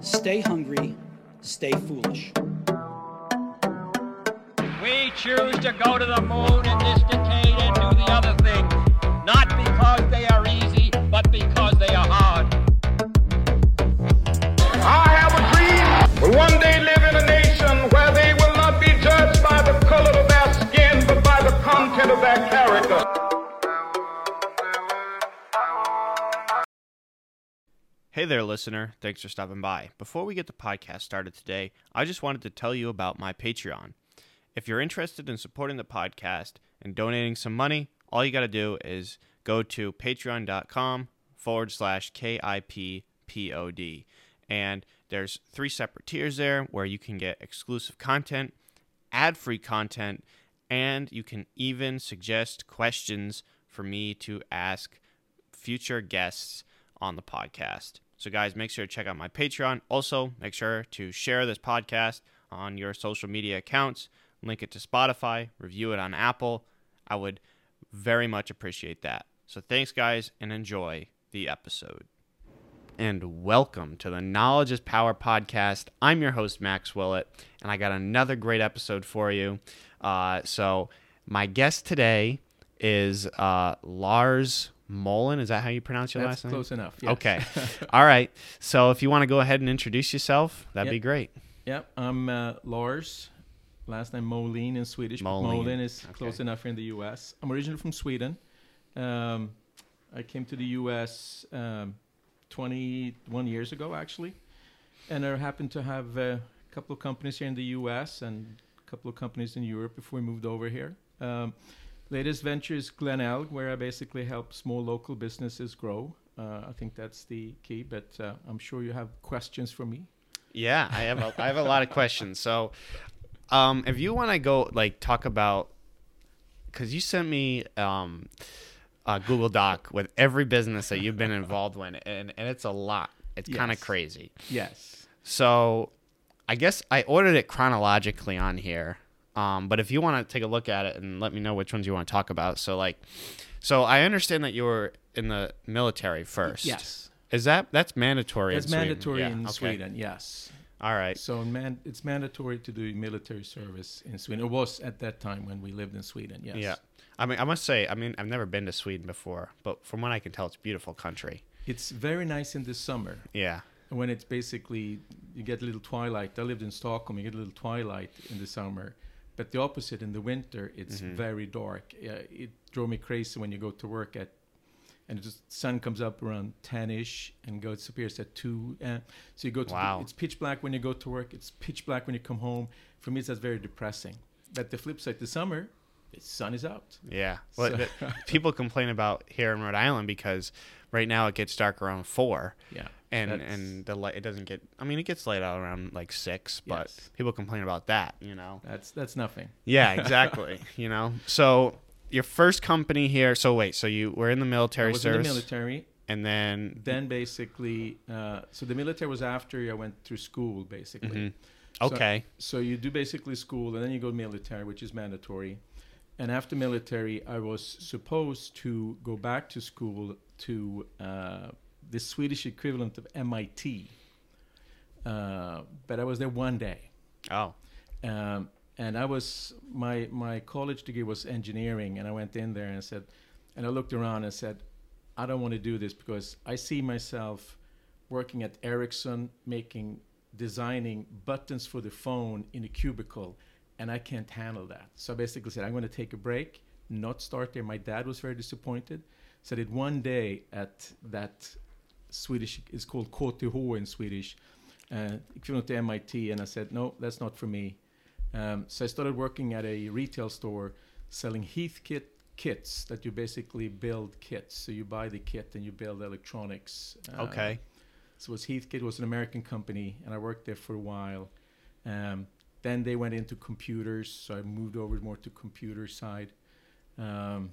stay hungry, stay foolish. We choose to go to the moon in this decade and do the other there, listener. Thanks for stopping by. Before we get the podcast started today, I just wanted to tell you about my Patreon. If you're interested in supporting the podcast and donating some money, all you got to do is go to patreon.com forward slash KIPPOD. And there's three separate tiers there where you can get exclusive content, ad free content, and you can even suggest questions for me to ask future guests on the podcast. So, guys, make sure to check out my Patreon. Also, make sure to share this podcast on your social media accounts, link it to Spotify, review it on Apple. I would very much appreciate that. So, thanks, guys, and enjoy the episode. And welcome to the Knowledge is Power podcast. I'm your host, Max Willett, and I got another great episode for you. Uh, so, my guest today is uh, Lars Molin. Is that how you pronounce your That's last name? close enough. yes. Okay. All right. So if you want to go ahead and introduce yourself, that'd Yep. be great. Yep. I'm uh, Lars. Last name Molin in Swedish. Molin. Molin is Okay. close enough here in the U.S. I'm originally from Sweden. Um, I came to the U.S. Um, 21 years ago, actually, and I happened to have a couple of companies here in the U.S. and a couple of companies in Europe before we moved over here. Um, latest venture is Glenelg, where I basically help small local businesses grow. Uh, I think that's the key, but uh, I'm sure you have questions for me. Yeah, I have a, I have a lot of questions. So, um, if you want to go like talk about, because you sent me um, a Google Doc with every business that you've been involved in, and and it's a lot. It's kind of crazy. Yes. So, I guess I ordered it chronologically on here. Um, but if you want to take a look at it and let me know which ones you want to talk about. So, like, so I understand that you were in the military first. Yes. Is that that's mandatory? It's in Sweden? mandatory in okay. Sweden, yes. All right. So man, it's mandatory to do military service in Sweden. It was at that time when we lived in Sweden, yes. Yeah. I mean, I must say, I mean, I've never been to Sweden before, but from what I can tell, it's a beautiful country. It's very nice in the summer Yeah. when it's basically, you get a little twilight. I lived in Stockholm, you get a little twilight in the summer. But the opposite in the winter, it's Mm-hmm. very dark. Uh, it drove me crazy when you go to work at, and the sun comes up around 10ish and goes disappears at 2. Uh, so you go to, Wow. it's pitch black when you go to work, it's pitch black when you come home. For me, that's very depressing. But the flip side, the summer, the sun is out. Yeah. Well, So- people complain about here in Rhode Island because right now it gets dark around four. Yeah. And that's- and the light it doesn't get. I mean, it gets light out around like six, but Yes. people complain about that. You know. That's that's nothing. Yeah. Exactly. you know. So your first company here. So wait. So you were in the I military was in the military. and then Then basically, uh, so the military was after I went through school, basically. Mhm. So- okay. So you do basically school, and then you go military, which is mandatory. And after military, I was supposed to go back to school to uh, the Swedish equivalent of MIT. Uh, but I was there one day. Oh. Um, and I was my my college degree was engineering, and I went in there and said, and I looked around and said, I don't want to do this because I see myself working at Ericsson, making designing buttons for the phone in a cubicle, and I can't handle that. So I basically said, I'm going to take a break, not start there. My dad was very disappointed. So I did one day at that Swedish, it's called KTH in Swedish, uh, equivalent to MIT, and I said, no, that's not for me. Um, so I started working at a retail store selling Heathkit kits that you basically build kits. So you buy the kit and you build electronics. Uh, Okay. So it was Heathkit was an American company, and I worked there for a while. Um, then they went into computers, so I moved over more to computer side. Um,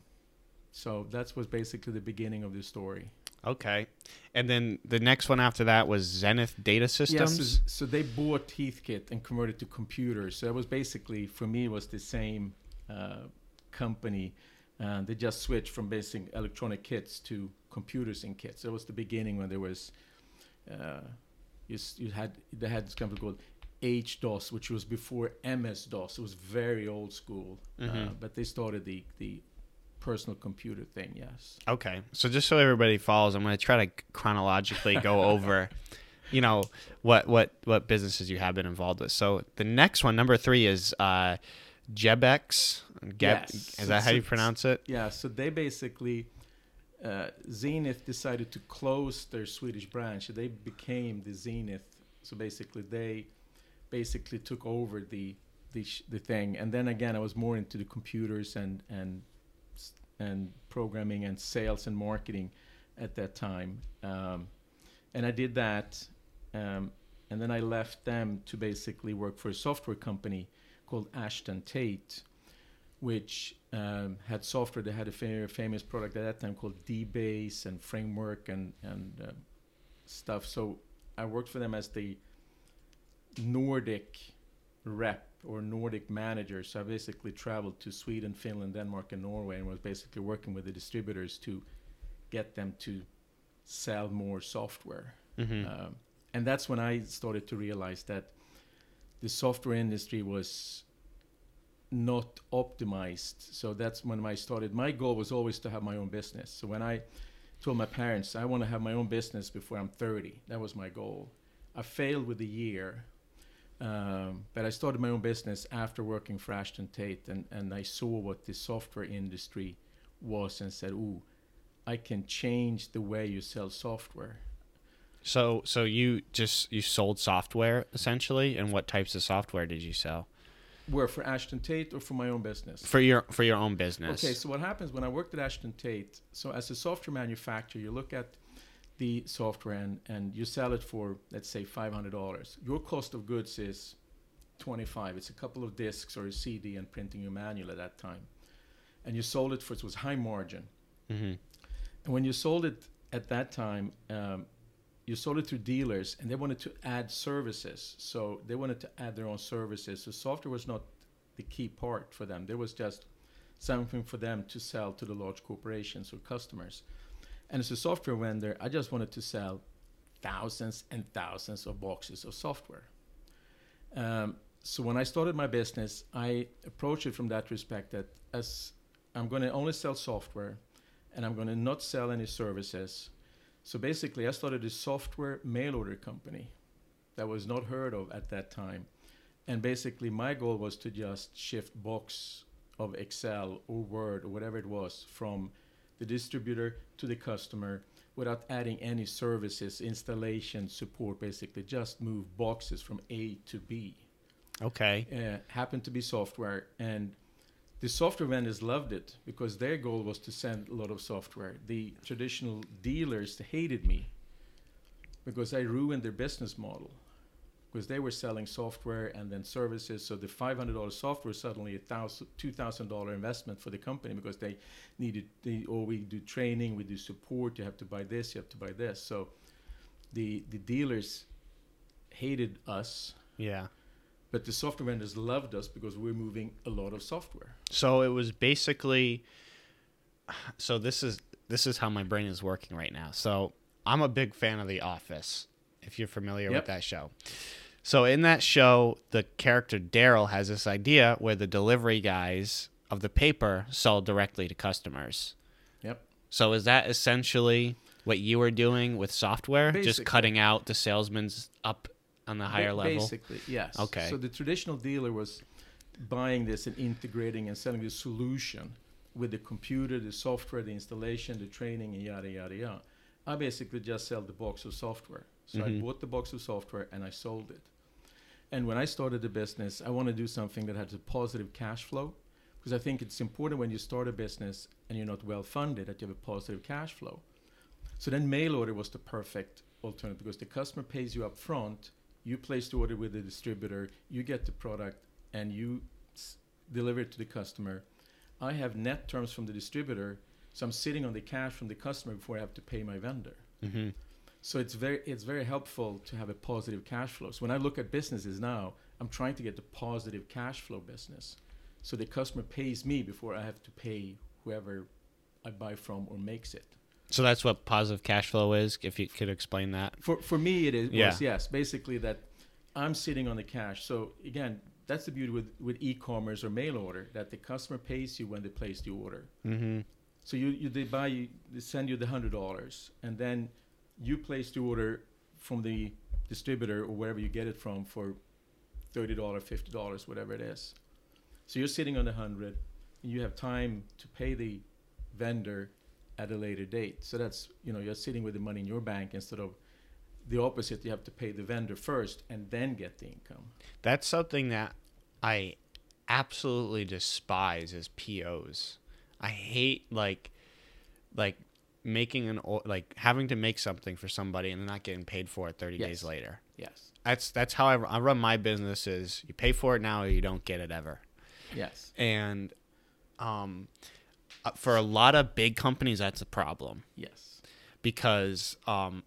so that was basically the beginning of the story. Okay. And then the next one after that was Zenith Data Systems. Yes, so, so they bought Heathkit and converted to computers. So it was basically for me it was the same uh, company. Uh, they just switched from basing electronic kits to computers and kits. That was the beginning when there was uh, you, you had they had this company called HDOS, which was before MS DOS. It was very old school, uh, but they started the the personal computer thing. Yes. Okay, so just so everybody follows, I'm going to try to chronologically go over, you know, what what what businesses you have been involved with. So the next one, number three, is uh, Jebex. Geb- Yes. Is that how you pronounce it? Yeah, so they basically, uh, Zenith decided to close their Swedish branch. They became the Zenith. So basically, they basically took over the the, sh- the thing. And then again, I was more into the computers and and and programming and sales and marketing at that time. Um, and I did that, um, and then I left them to basically work for a software company called Ashton Tate which um, had software that had a very famous product at that time called DBase and Framework and and uh, stuff. So I worked for them as the Nordic rep or Nordic manager. So I basically traveled to Sweden, Finland, Denmark, and Norway, and was basically working with the distributors to get them to sell more software. Mm-hmm. Um, and that's when I started to realize that the software industry was not optimized. So that's when I started. My goal was always to have my own business. So when I told my parents I want to have my own business before I'm 30, that was my goal. I failed with a year, um, but I started my own business after working for Ashton Tate, and, and I saw what the software industry was and said, "Ooh, I can change the way you sell software." So so you just you sold software essentially, and what types of software did you sell Were for Ashton Tate or for my own business? for your for your own business? Okay, so what happens when I worked at Ashton Tate? So as a software manufacturer, you look at the software and, and you sell it for let's say five hundred dollars. Your cost of goods is twenty five. It's a couple of discs or a CD and printing your manual at that time, and you sold it for it was high margin. hmm And when you sold it at that time, um, you sold it to dealers, and they wanted to add services. So they wanted to add their own services. So software was not the key part for them. There was just something for them to sell to the large corporations or customers. And as a software vendor, I just wanted to sell thousands and thousands of boxes of software. Um, so when I started my business, I approached it from that respect that as I'm going to only sell software, and I'm going to not sell any services. So basically, I started a software mail order company that was not heard of at that time. And basically, my goal was to just shift box of Excel or Word or whatever it was from the distributor to the customer without adding any services, installation, support, basically just move boxes from A to B. Okay. uh, happened to be software and the software vendors loved it because their goal was to send a lot of software. The traditional dealers hated me because i ruined their business model because they were selling software and then services so the $500 software suddenly a thousand $2000 investment for the company because they needed the oh we do training we do support you have to buy this you have to buy this so the the dealers hated us Yeah. but the software vendors loved us because we're moving a lot of software. So it was basically so this is this is how my brain is working right now. So I'm a big fan of The Office, if you're familiar Yep. with that show. So in that show, the character Darryl has this idea where the delivery guys of the paper sell directly to customers. Yep. So is that essentially what you were doing with software? Just cutting out the salesman's up on the higher Ba- level? Basically, yes. Okay. So the traditional dealer was buying this and integrating and selling the solution with the computer, the software, the installation, the training, and yada yada yada. I basically just sell the box of software. So I Mhm. bought the box of software and I sold it. And when I started the business, I want to do something that has a positive cash flow because I think it's important when you start a business and you're not well funded that you have a positive cash flow. So then mail order was the perfect alternative because the customer pays you up front, you place the order with the distributor, you get the product, and you s- deliver it to the customer. I have net terms from the distributor, so I'm sitting on the cash from the customer before I have to pay my vendor. hmm So it's very it's very helpful to have a positive cash flow. So when I look at businesses now, I'm trying to get the positive cash flow business. So the customer pays me before I have to pay whoever I buy from or makes it. So that's what positive cash flow is. If you could explain that. For for me, it is Yeah. was yes, basically that I'm sitting on the cash. So again, that's the beauty with with e-commerce or mail order that the customer pays you when they place the order. Mm-hmm. So you, you they buy you they send you the hundred dollars and then you place the order from the distributor or wherever you get it from for thirty dollars, fifty dollars, whatever it is. So you're sitting on the hundred and you have time to pay the vendor at a later date. So that's you know, you're sitting with the money in your bank instead of the opposite, you have to pay the vendor first and then get the income. That's something that I absolutely despise is POs. I hate like like making an like having to make something for somebody and not getting paid for it 30 Yes. days later. Yes. That's that's how I, I run my business is you pay for it now or you don't get it ever. Yes. And um uh, for a lot of big companies that's a problem Yes. because um,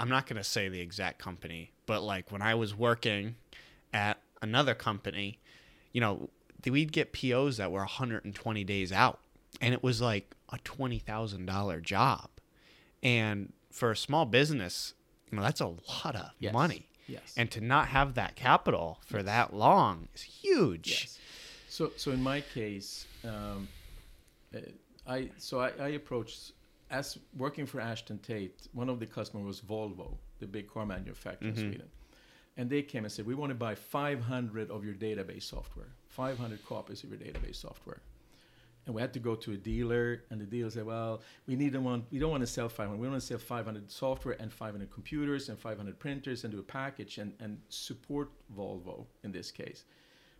I'm not going to say the exact company, but like when I was working at another company, you know, we'd get POs that were 120 days out, and it was like a twenty thousand dollar job, and for a small business, you know, that's a lot of Yes. money, Yes. and to not have that capital for that long is huge. Yes. So, so in my case, um, uh, I so I, I approached as working for Ashton Tate. One of the customers was Volvo, the big car manufacturer in Sweden, and they came and said, "We want to buy 500 of your database software, 500 copies of your database software." And we had to go to a dealer, and the dealer said, "Well, we need one. We don't want to sell 500. We want to sell 500 software and 500 computers and 500 printers and do a package and, and support Volvo in this case."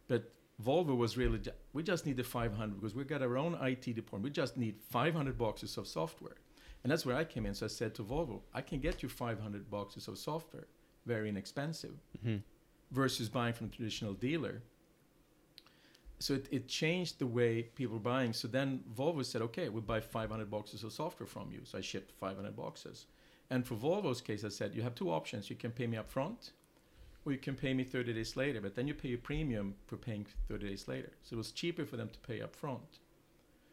But Volvo was really, ju- we just need the 500 because we've got our own IT department. We just need 500 boxes of software. And that's where I came in. So I said to Volvo, I can get you 500 boxes of software, very inexpensive, mm-hmm. versus buying from a traditional dealer. So it, it changed the way people were buying. So then Volvo said, okay, we'll buy 500 boxes of software from you. So I shipped 500 boxes. And for Volvo's case, I said, you have two options. You can pay me up front or you can pay me 30 days later, but then you pay a premium for paying 30 days later. So it was cheaper for them to pay up front.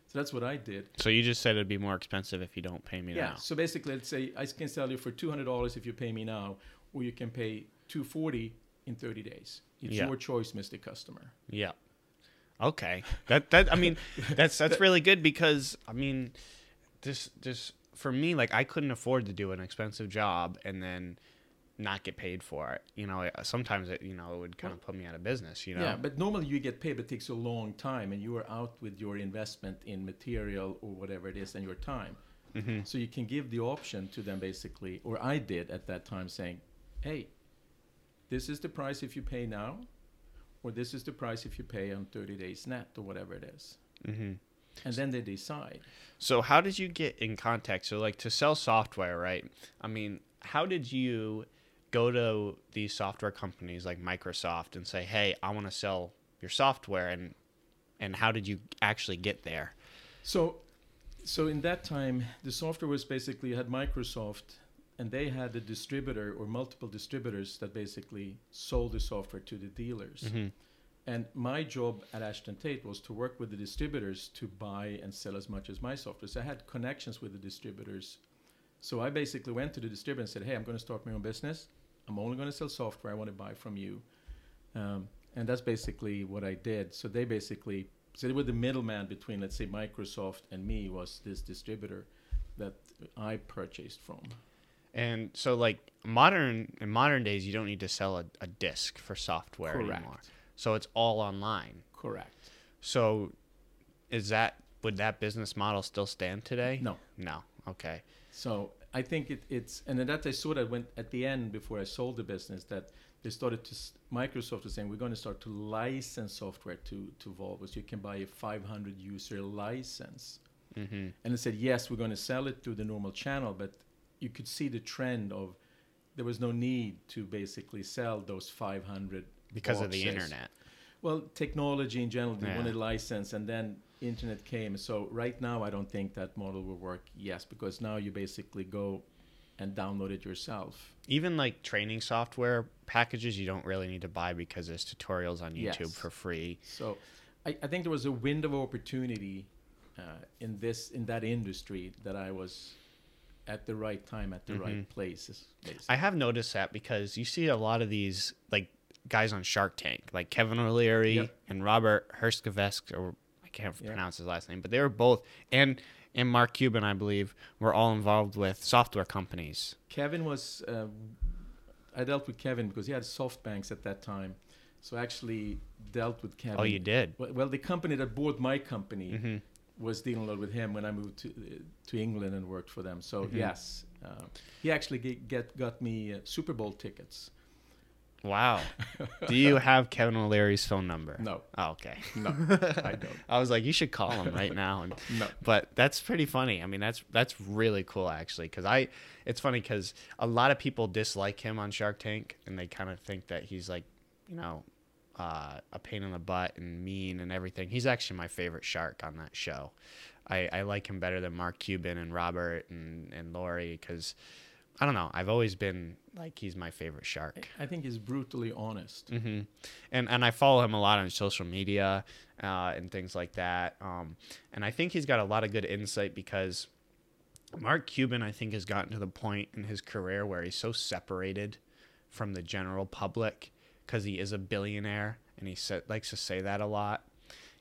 So that's what I did. So you just said it'd be more expensive if you don't pay me Yeah. now. Yeah. So basically, let's say I can sell you for $200 if you pay me now, or you can pay 240 in 30 days. It's Yeah. your choice, Mr. Customer. Yeah. Okay. That that I mean that's that's really good because I mean this this for me like I couldn't afford to do an expensive job and then not get paid for it. You know, sometimes it you know it would kind of put me out of business, you know. Yeah, but normally you get paid, but it takes a long time, and you are out with your investment in material or whatever it is and your time. Mm-hmm. So you can give the option to them basically, or I did at that time, saying, "Hey, this is the price if you pay now, or this is the price if you pay on 30 days net or whatever it is." Mhm. And then they decide. So how did you get in contact? So like to sell software, right? I mean, how did you go to these software companies like Microsoft and say, "Hey, I want to sell your software," and and how did you actually get there? So, so in that time, the software was basically you had Microsoft, and they had a distributor or multiple distributors that basically sold the software to the dealers. And my job at Ashton Tate was to work with the distributors to buy and sell as much as my software. So I had connections with the distributors. So I basically went to the distributor and said, "Hey, I'm going to start my own business. I'm only going to sell software. I want to buy from you." Um, and that's basically what I did. So they basically, so they were the middleman between, let's say, Microsoft and me was this distributor that I purchased from. And so, like modern in modern days, you don't need to sell a, a disc for software Correct. anymore. So it's all online. Correct. So, is that would that business model still stand today? No. No. Okay. So I think it, it's, and then that I saw that when at the end before I sold the business that they started to, Microsoft was saying we're going to start to license software to to Volvo, so you can buy a 500 user license. Mm-hmm. And they said yes, we're going to sell it through the normal channel, but you could see the trend of there was no need to basically sell those 500 Because of the internet. Well, technology in general, they Yeah. wanted license, and then internet came. So right now, I don't think that model will work. Yes, because now you basically go and download it yourself. Even like training software packages, you don't really need to buy because there's tutorials on YouTube Yes. for free. So I, I think there was a window of opportunity uh, in this in that industry that I was at the right time at the right places. Basically. I have noticed that because you see a lot of these like guys on Shark Tank, like Kevin O'Leary Yep. and Robert Herskevsk, or I can't Yeah. pronounce his last name, but they were both and and Mark Cuban, I believe, were all involved with software companies. Kevin was. Uh, I dealt with Kevin because he had SoftBanks at that time, so I actually dealt with Kevin. Oh, you did. Well, well, the company that bought my company was dealing a lot with him when I moved to uh, to England and worked for them. So yes, uh, he actually get, get got me uh, Super Bowl tickets. Wow. Do you have Kevin O'Leary's phone number? No. Oh, okay. No, I don't. I was like, you should call him right now. And, No. But that's pretty funny. I mean, that's that's really cool actually, because I, it's funny because a lot of people dislike him on Shark Tank, and they kind of think that he's like, you know, uh, a pain in the butt and mean and everything. He's actually my favorite shark on that show. I, I like him better than Mark Cuban and Robert and and Lori because. I don't know. I've always been like he's my favorite shark. I think he's brutally honest. Mm-hmm. And and I follow him a lot on social media uh, and things like that. Um, and I think he's got a lot of good insight because Mark Cuban, I think, has gotten to the point in his career where he's so separated from the general public because he is a billionaire and he sa- likes to say that a lot.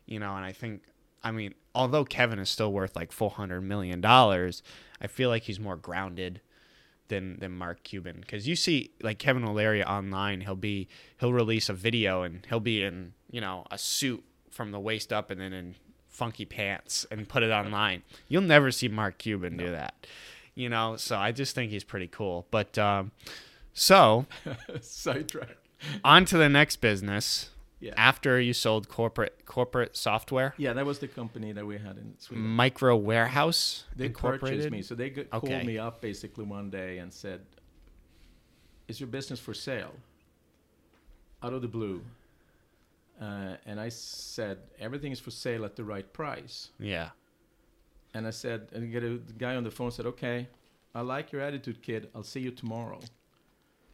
You know, and I think, I mean, although Kevin is still worth like four hundred million dollars, I feel like he's more grounded than than Mark Cuban. Because you see like Kevin O'Leary online he'll be he'll release a video and he'll be in you know a suit from the waist up and then in funky pants and put it online. You'll never see Mark Cuban do that you know? So I just think he's pretty cool. But um, so Sidetrack. On to the next business Yeah. after you sold corporate corporate software Yeah, that was the company that we had in Sweden. Micro Warehouse they purchased me. So they Okay. called me up basically one day and said, "Is your business for sale?" Out of the blue, uh, and I said, "Everything is for sale at the right price." yeah And I said, and get a, the guy on the phone said, "Okay, I like your attitude, kid. I'll see you tomorrow."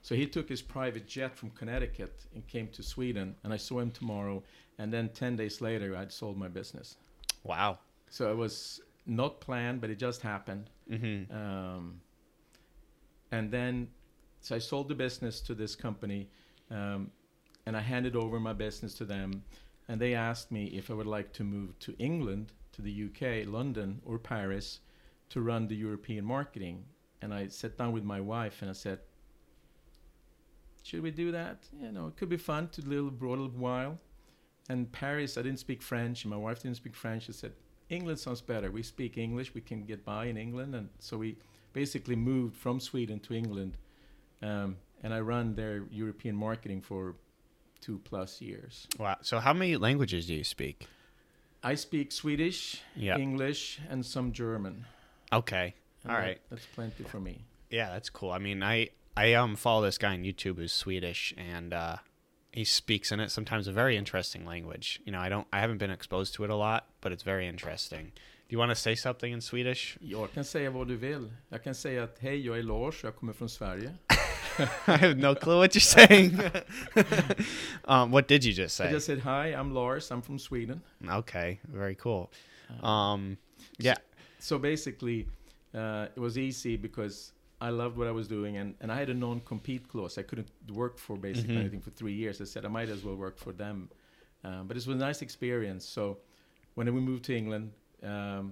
So he took his private jet from Connecticut and came to Sweden, and I saw him tomorrow. And then ten days later, I'd sold my business. wow So it was not planned, but it just happened. hmm Um, and then, so I sold the business to this company, um, and I handed over my business to them. And they asked me if I would like to move to England, to the UK, London, or Paris to run the European marketing. And I sat down with my wife and I said, Should we do that? You know, it could be fun to live abroad a little while. And Paris, I didn't speak French, and my wife didn't speak French. She said, England sounds better. We speak English. We can get by in England, and so we basically moved from Sweden to England, um, and I run their European marketing for two plus years. wow so how many languages do you speak I speak Swedish, Yeah. English, and some German. okay And all that- right that's plenty for me. Yeah, that's cool. I mean, I I um follow this guy on YouTube who's Swedish and uh he speaks in it sometimes a very interesting language. You know, I don't I haven't been exposed to it a lot, but it's very interesting. Do you want to say something in Swedish? Jag kan säga vad du vill. Jag kan säga att hej, jag är Lars, jag kommer från Sverige. I have no clue what you're saying. um, what did you just say? I just said hi, I'm Lars, I'm from Sweden. Okay, very cool. Uh, Um, yeah, So basically, uh, it was easy because I loved what I was doing, and, and I had a non-compete clause. I couldn't work for basically Mhm. anything for three years. I said I might as well work for them. Um, but it was a nice experience. So when we moved to England, um,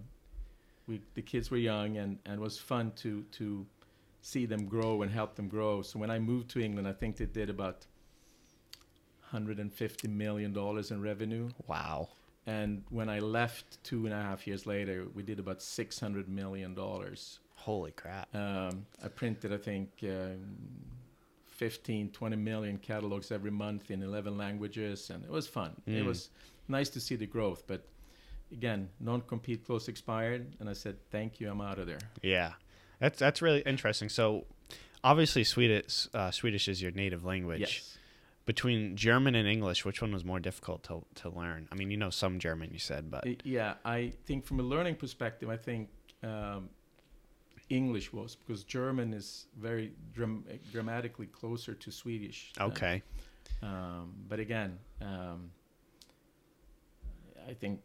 we the kids were young, and, and it was fun to to see them grow and help them grow. So when I moved to England, I think they did about 150 million dollars in revenue. wow. And when I left two and a half years later, we did about six hundred million dollars. Holy crap. Um, I printed, I think, um, 15, 20 million catalogs every month in 11 languages, and it was fun. It Mm. was nice to see the growth. But again, non-compete clause expired, and I said, "Thank you, I'm out of there." Yeah, that's that's really interesting. So, obviously, Swedish uh, Swedish is your native language. Yes. Between German and English, which one was more difficult to to learn? I mean, you know some German, you said, but Yeah, I think from a learning perspective, I think um, English was because German is very dram- grammatically closer to Swedish. okay. Um, but again, um, I think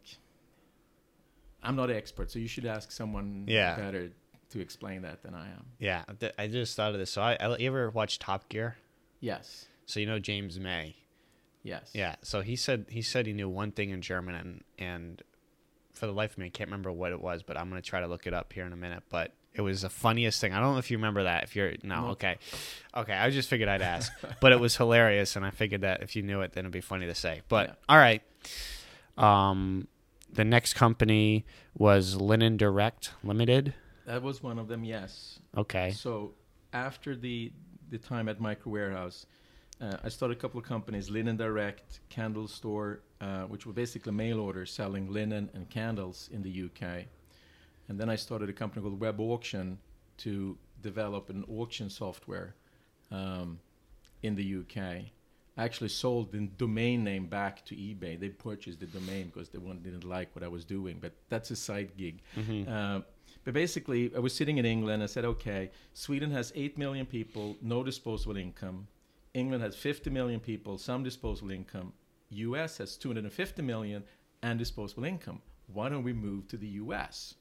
I'm not an expert, so you should ask someone Yeah. better to explain that than I am. Yeah, th- I just thought of this. So I, I you ever watch Top Gear? Yes. So you know James May. Yes. Yeah. So he said he said he knew one thing in German and and for the life of me I can't remember what it was, but I'm gonna try to look it up here in a minute. But it was the funniest thing. I don't know if you remember that. If you're no, No. okay, okay. I just figured I'd ask, but it was hilarious, and I figured that if you knew it, then it'd be funny to say. But Yeah. all right. Um, the next company was Linen Direct Limited. That was one of them. Yes. Okay. So after the the time at Micro Warehouse, uh, I started a couple of companies: Linen Direct, Candle Store, uh, which were basically mail orders selling linen and candles in the UK. And then I started a company called Web Auction to develop an auction software um, in the UK. I actually sold the domain name back to eBay. They purchased the domain because they didn't like what I was doing, but that's a side gig. Uh, but basically, I was sitting in England. I said, okay, Sweden has 8 million people, no disposable income. England has 50 million people, some disposable income. US has 250 million and disposable income. Why don't we move to the US?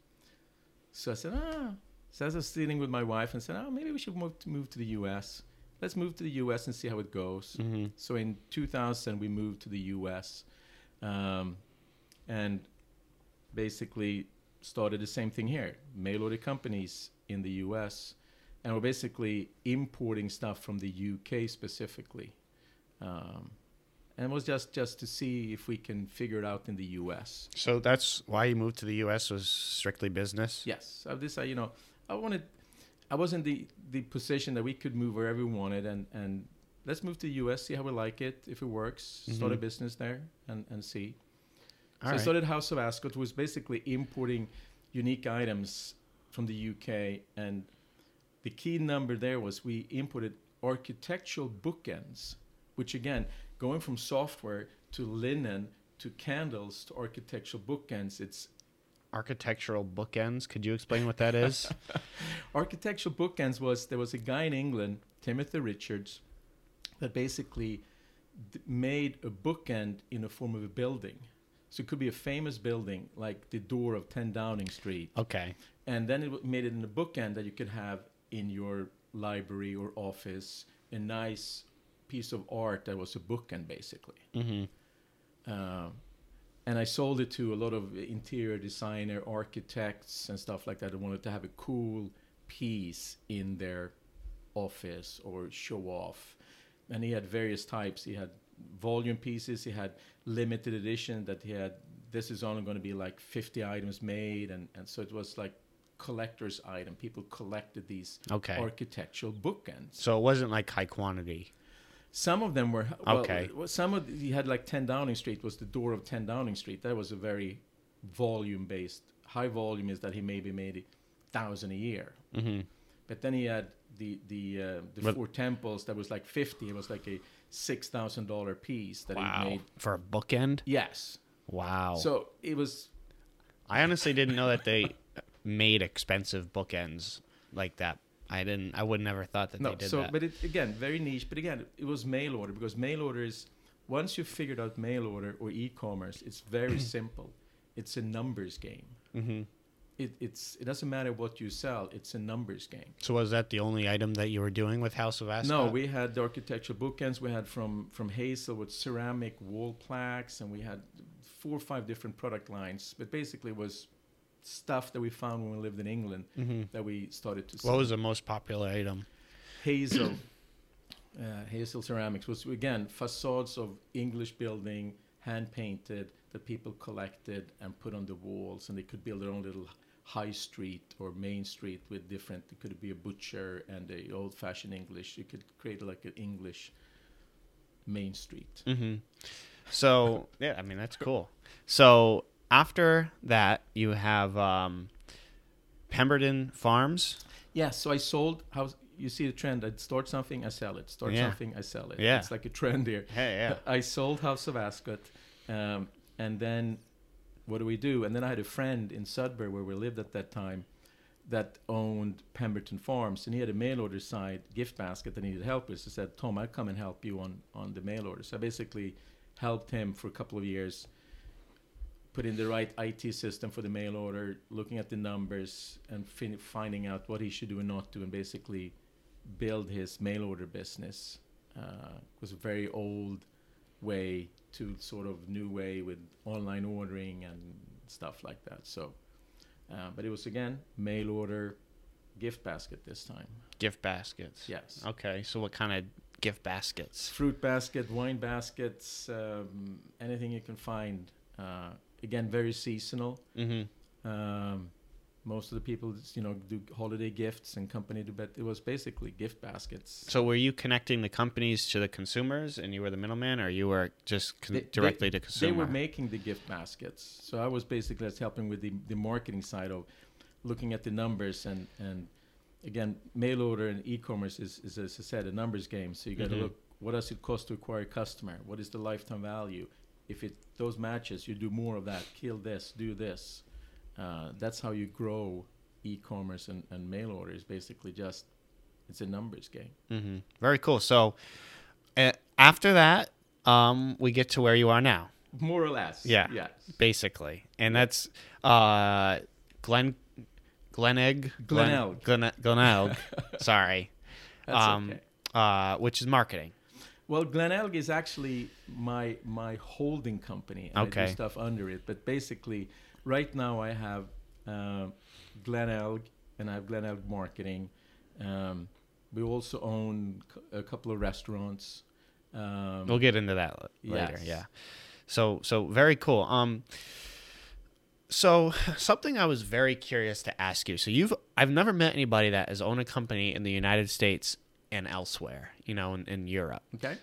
So I said, ah. So I was sitting with my wife and said, oh, maybe we should move to, move to the US. Let's move to the US and see how it goes. So in 2000, we moved to the US um, and basically started the same thing here mail order companies in the US. And we're basically importing stuff from the UK specifically. Um, and it was just, just to see if we can figure it out in the US. So that's why you moved to the U.S. was strictly business. Yes, I decided. Uh, you know, I wanted. I was in the the position that we could move wherever we wanted, and and let's move to the U.S. See how we like it. If it works, mm-hmm. start a business there and and see. so All I started House of Ascot, was basically importing unique items from the UK, and the key number there was we imported architectural bookends, which again, going from software to linen to candles to architectural bookends, it's Architectural bookends. Could you explain what that is? architectural bookends was there was a guy in England, Timothy Richards, that basically d- made a bookend in the form of a building. So it could be a famous building like the door of 10 Downing Street, okay. and then it w- made it in a bookend that you could have in your library or office, a nice piece of art that was a bookend basically. Mm-hmm. Um, and I sold it to a lot of interior designer, architects, and stuff like that. That wanted to have a cool piece in their office or show off. And he had various types. He had volume pieces. He had limited edition that he had. This is only going to be like 50 items made, and, and so it was like collector's item. People collected these Okay. architectural bookends. So it wasn't like high quantity. Some of them were well, Okay. Some of the- you had like 10 Downing Street was the door of 10 Downing Street. That was a very volume based. High volume is that he maybe made a thousand a year. Mm-hmm. But then he had the the uh, the But- four temples that was like 50. It was like a six thousand dollar piece that Wow. he made. For a bookend? Yes. Wow. So it was I honestly didn't know that they made expensive bookends like that. I didn't. I would never thought that no. they did So that. but it again very niche. But again it was mail order because mail order is once you've figured out mail order or e-commerce, it's very simple. It's a numbers game. mm-hmm. it, it's it doesn't matter what you sell it's a numbers game So was that the only item that you were doing with House of Ascot? no we had the architectural bookends we had from from Hazle with ceramic wall plaques and we had four or five different product lines but basically it was stuff that we found when we lived in england that we started to sell What was the most popular item? Hazle uh, Hazle ceramics was again facades of english building hand painted that people collected and put on the walls and they could build their own little high street or main street with different it could be a butcher and a old fashioned english you could create like an english main street Mm-hmm. So yeah, I mean that's cool. So after that, you have um, Pemberton Farms. yeah so i sold how you see the trend i start something i sell it start Yeah. something i sell it Yeah. it's like a trend here Hey, yeah. I sold House of Ascot, um, and then what do we do? And then I had a friend in Sudbury where we lived at that time that owned Pemberton Farms, and he had a mail order side gift basket that needed help with. So I said, Tom, I'll come and help you on on the mail order. So I basically helped him for a couple of years put in the right IT system for the mail order, looking at the numbers, and fin- finding out what he should do and not do, and basically build his mail order business. Uh, it was a very old way to sort of new way with online ordering and stuff like that. So, uh, but it was again mail order, gift basket this time. Gift baskets. Yes. Okay. So what kind of gift baskets? fruit basket, wine baskets, um, anything you can find. Uh, again, very seasonal. Mm-hmm. Um, most of the people, you know, do holiday gifts and company do, but it was basically gift baskets. So were you connecting the companies to the consumers, and you were the middleman, or you were just con- They- they- directly to consumers? They were making the gift baskets, so I was basically just helping with the, the marketing side of looking at the numbers and and again, mail order and e-commerce is, is as I said, a numbers game. So you got to Mhm. look what does it cost to acquire a customer? What is the lifetime value? If it those matches, you do more of that. Kill this, do this. Uh, that's how you grow e-commerce and, and mail orders. Basically, just it's a numbers game. hmm Very cool. So uh, after that, um, we get to where you are now, More or less. Yeah. Yes. basically, and that's uh, Glen Glenegg Glenelg. Glen, Glenelg. sorry, That's um, okay. uh, which is marketing. Well, Glenelg is actually my my holding company. And I do stuff under it, but basically, right now I have uh, Glenelg and I have Glenelg Marketing. Um, we also own a couple of restaurants. Um, We'll get into that l- later. Yes. Yeah. So so very cool. Um so something I was very curious to ask you. So you've I've never met anybody that has owned a company in the United States and elsewhere, you know, in, in Europe. okay.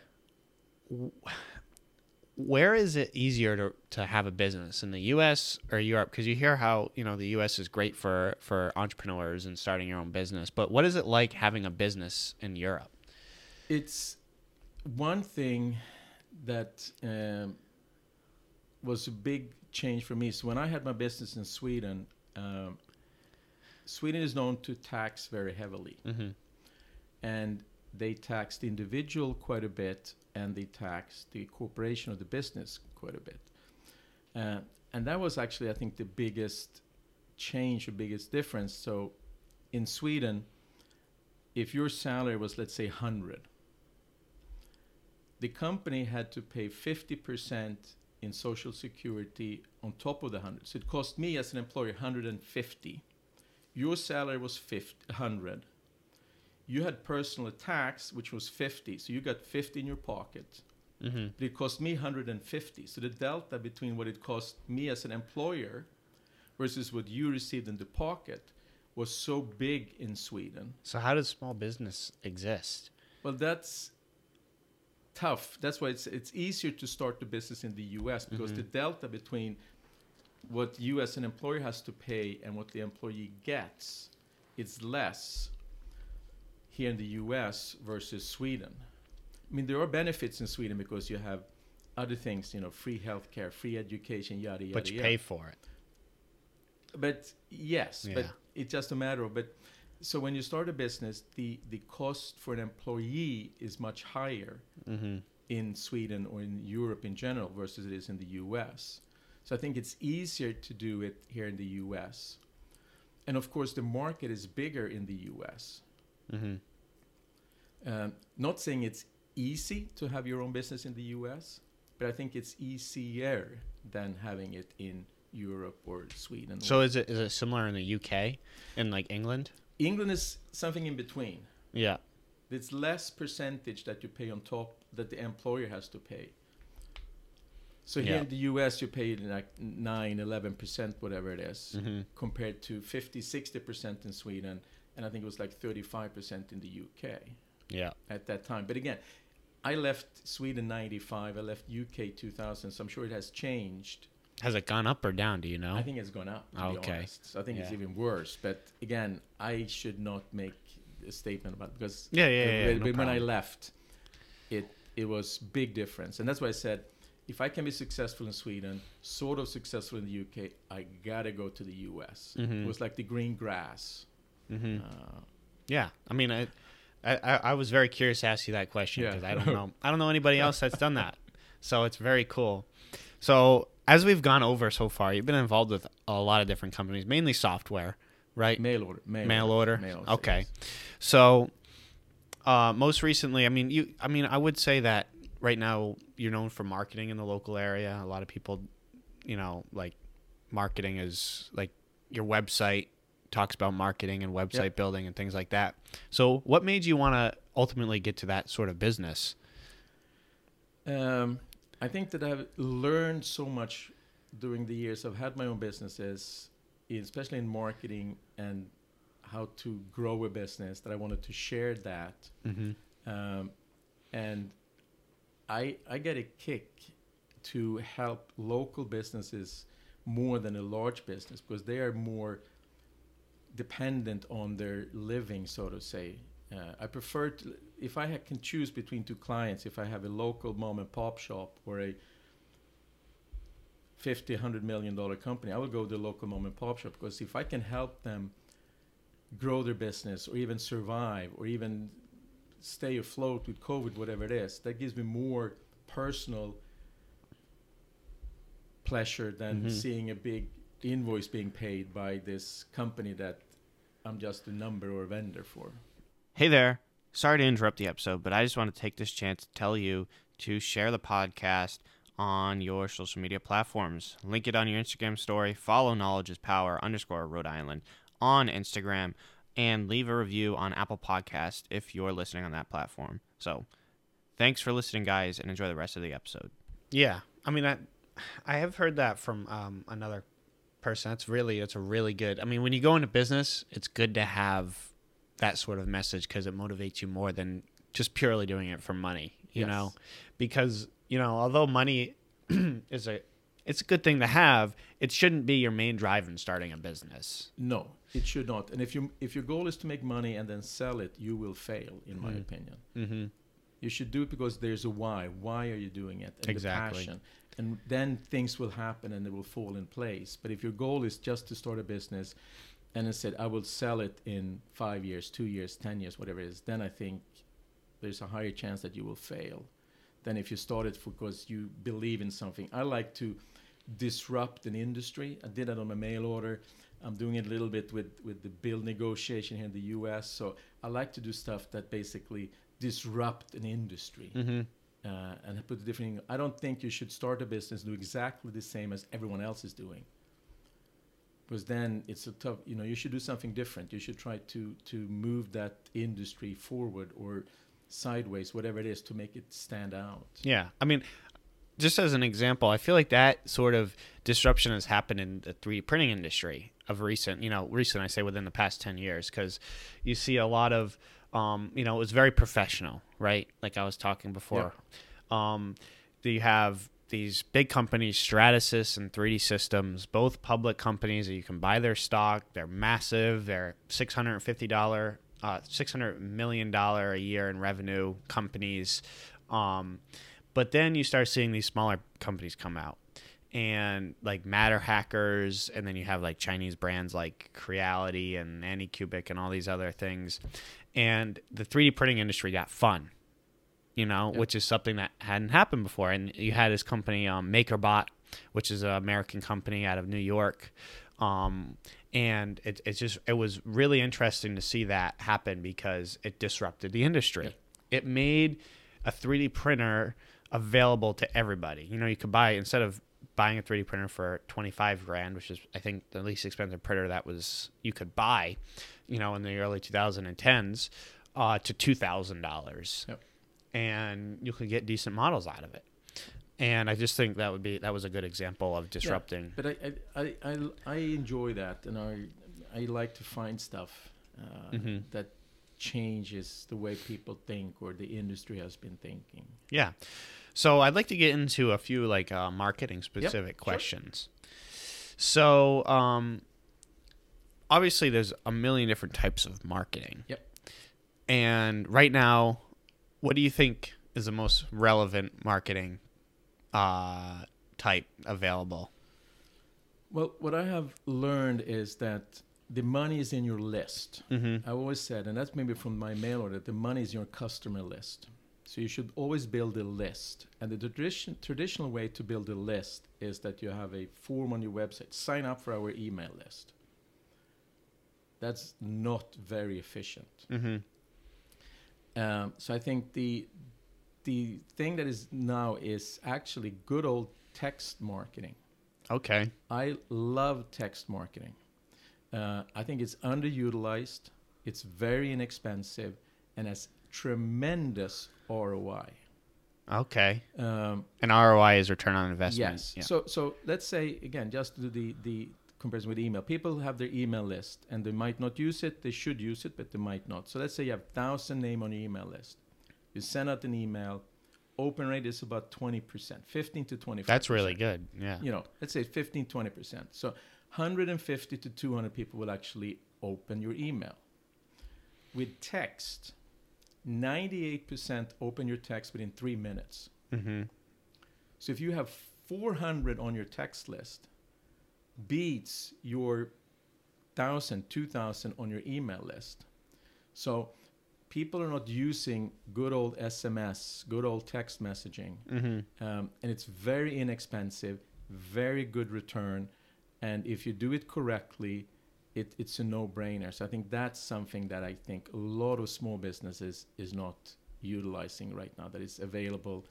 Where is it easier to, to have a business in the US or Europe? Because you hear how, you know, the US is great for, for entrepreneurs and starting your own business. But what is it like having a business in Europe? It's one thing that um, was a big change for me. So when I had my business in Sweden, um, Sweden is known to tax very heavily, Mm-hmm. And they tax the individual quite a bit, and they tax the corporation or the business quite a bit. Uh, and that was actually, I think, the biggest change, the biggest difference. So in Sweden, if your salary was, let's say, 100, the company had to pay 50% in social security on top of the 100. So it cost me as an employer 150. Your salary was 50, 100. You had personal tax, which was 50. So you got 50 in your pocket. Mm-hmm. But it cost me 150. So the delta between what it cost me as an employer versus what you received in the pocket was so big in Sweden. So how does small business exist? Well, that's tough. That's why it's it's easier to start the business in the U.S. because the delta between what you as an employer has to pay and what the employee gets is less here in the U.S. versus Sweden. I mean, there are benefits in Sweden because you have other things, you know, free healthcare, free education, yada yada. But you yada. pay for it. But yes, but it's just a matter of but. So when you start a business, the the cost for an employee is much higher Mm-hmm. in Sweden or in Europe in general versus it is in the U.S. So I think it's easier to do it here in the U.S. And of course, the market is bigger in the U.S. Mm-hmm. Um, not saying it's easy to have your own business in the U.S., but I think it's easier than having it in Europe or Sweden. So is it is it similar in the UK, in like England? England is something in between. Yeah. It's less percentage that you pay on top that the employer has to pay. So here Yeah. in the US, you pay like 9, 11%, whatever it is, Mm-hmm. compared to 50, 60% in Sweden. And I think it was like 35% in the UK Yeah. at that time. But again, I left Sweden 95, I left UK 2000, so I'm sure it has changed. Has it gone up or down? Do you know? I think it's gone up, to Okay. So I think it's even worse. But again, I should not make a statement about it because Yeah, yeah, yeah, when- no when I left, it it was big difference, and that's why I said, if I can be successful in Sweden, sort of successful in the UK, I gotta go to the US. Mhm. It was like the green grass. Mm-hmm. Uh, Yeah. I mean, I, I I was very curious to ask you that question Yeah. because I don't know I don't know anybody else that's done that. So it's very cool. So as we've gone over so far, you've been involved with a lot of different companies, mainly software, right? Mail order. Mail, Mail order. Mail order, okay. So, uh, most recently, I mean, you. I mean, I would say that right now you're known for marketing in the local area. A lot of people, you know, like marketing is like your website talks about marketing and website Yep. building and things like that. So, what made you want to ultimately get to that sort of business? Um, I think that I've learned so much during the years I've had my own businesses, especially in marketing and how to grow a business, that I wanted to share that. Mm-hmm. Um, and I, I get a kick to help local businesses more than a large business because they are more dependent on their living, so to say. Uh, I prefer to, if I can choose between two clients, if I have a local mom and pop shop or a 50, 100 million dollar company, I will go to the local mom and pop shop because if I can help them grow their business or even survive or even stay afloat with COVID, whatever it is, that gives me more personal pleasure than Mhm. seeing a big invoice being paid by this company that I'm just a number or a vendor for. Hey there. Sorry to interrupt the episode, but I just want to take this chance to tell you to share the podcast on your social media platforms. Link it on your Instagram story. Follow Knowledge is Power underscore Rhode Island on Instagram and leave a review on Apple Podcast if you're listening on that platform. So thanks for listening, guys, and enjoy the rest of the episode. Yeah. I mean, I, I have heard that from um, another person. That's really, it's a really good. I mean, when you go into business, it's good to have that sort of message because it motivates you more than just purely doing it for money. You Yes. know, because you know, although money is a it's a good thing to have, it shouldn't be your main drive in starting a business. No, it should not. And if you if your goal is to make money and then sell it, you will fail, in my opinion. Mm-hmm. You should do it because there's a why. Why are you doing it? And Exactly. The passion. And then things will happen and they will fall in place. But if your goal is just to start a business and I said, I will sell it in five years, two years, ten years, whatever it is, then I think there's a higher chance that you will fail than if you start it because you believe in something. I like to disrupt an industry. I did that on my mail order. I'm doing it a little bit with, with the bill negotiation here in the US. So I like to do stuff that basically disrupt an industry Mm-hmm. Uh, and put a different. I don't think you should start a business do exactly the same as everyone else is doing, because then it's a tough. You know, you should do something different. You should try to to move that industry forward or sideways, whatever it is, to make it stand out. Yeah, I mean, just as an example, I feel like that sort of disruption has happened in the 3D printing industry of recent, you know, recent, I say within the past 10 years, because you see a lot of, um, you know, it was very professional, right? Like I was talking before. Um, you have these big companies, Stratasys and 3D Systems, both public companies that you can buy their stock. They're massive. They're $650, uh, $600 million a year in revenue companies. Um, but then you start seeing these smaller companies come out and like MatterHackers, and then you have like Chinese brands like Creality and Anycubic and all these other things. And the 3D printing industry got fun, you know, which is something that hadn't happened before. And you had this company, um, MakerBot, which is an American company out of New York. Um, and it, it's just, it was really interesting to see that happen because it disrupted the industry. It made a 3D printer available to everybody. You know, you could buy, instead of buying a 3D printer for 25 grand, which is, I think, the least expensive printer that was, you could buy, you know, in the early 2010s, uh, to $2,000 Yep. and you could get decent models out of it. And I just think that would be that was a good example of disrupting. But I, I, I, I, enjoy that, and I, I like to find stuff uh, Mhm. that changes the way people think or the industry has been thinking. Yeah. So I'd like to get into a few like uh, marketing specific sure. questions. So um, obviously, there's a million different types of marketing. Yep. And right now, what do you think is the most relevant marketing uh, type available? Well, what I have learned is that the money is in your list. Mm-hmm. I always said, and that's maybe from my mail order, the money is your customer list. So you should always build a list. And the tradition, traditional way to build a list is that you have a form on your website. Sign up for our email list. That's not very efficient. Mm-hmm. Um, so I think the the thing that is now is actually good old text marketing. Okay. I love text marketing. Uh, I think it's underutilized. It's very inexpensive and has tremendous ROI. Okay. Um, And ROI is return on investment. yes. Yeah. So so let's say again, just to do the the comparison with email. People have their email list and they might not use it. They should use it, but they might not. So let's say you have thousand name on your email list. You send out an email. Open rate is about twenty percent, fifteen to twenty. That's really good. Yeah. you know, let's say 15, 20%. So 150 to 200 people will actually open your email. With text, 98% open your text within three minutes. Mm-hmm. So if you have 400 on your text list, beats your 1,000, 2,000 on your email list. So people are not using good old SMS, good old text messaging. Mm-hmm. Um, and it's very inexpensive, very good return. And if you do it correctly, it, it's a no-brainer. So I think that's something that I think a lot of small businesses is not utilizing right now. That is available,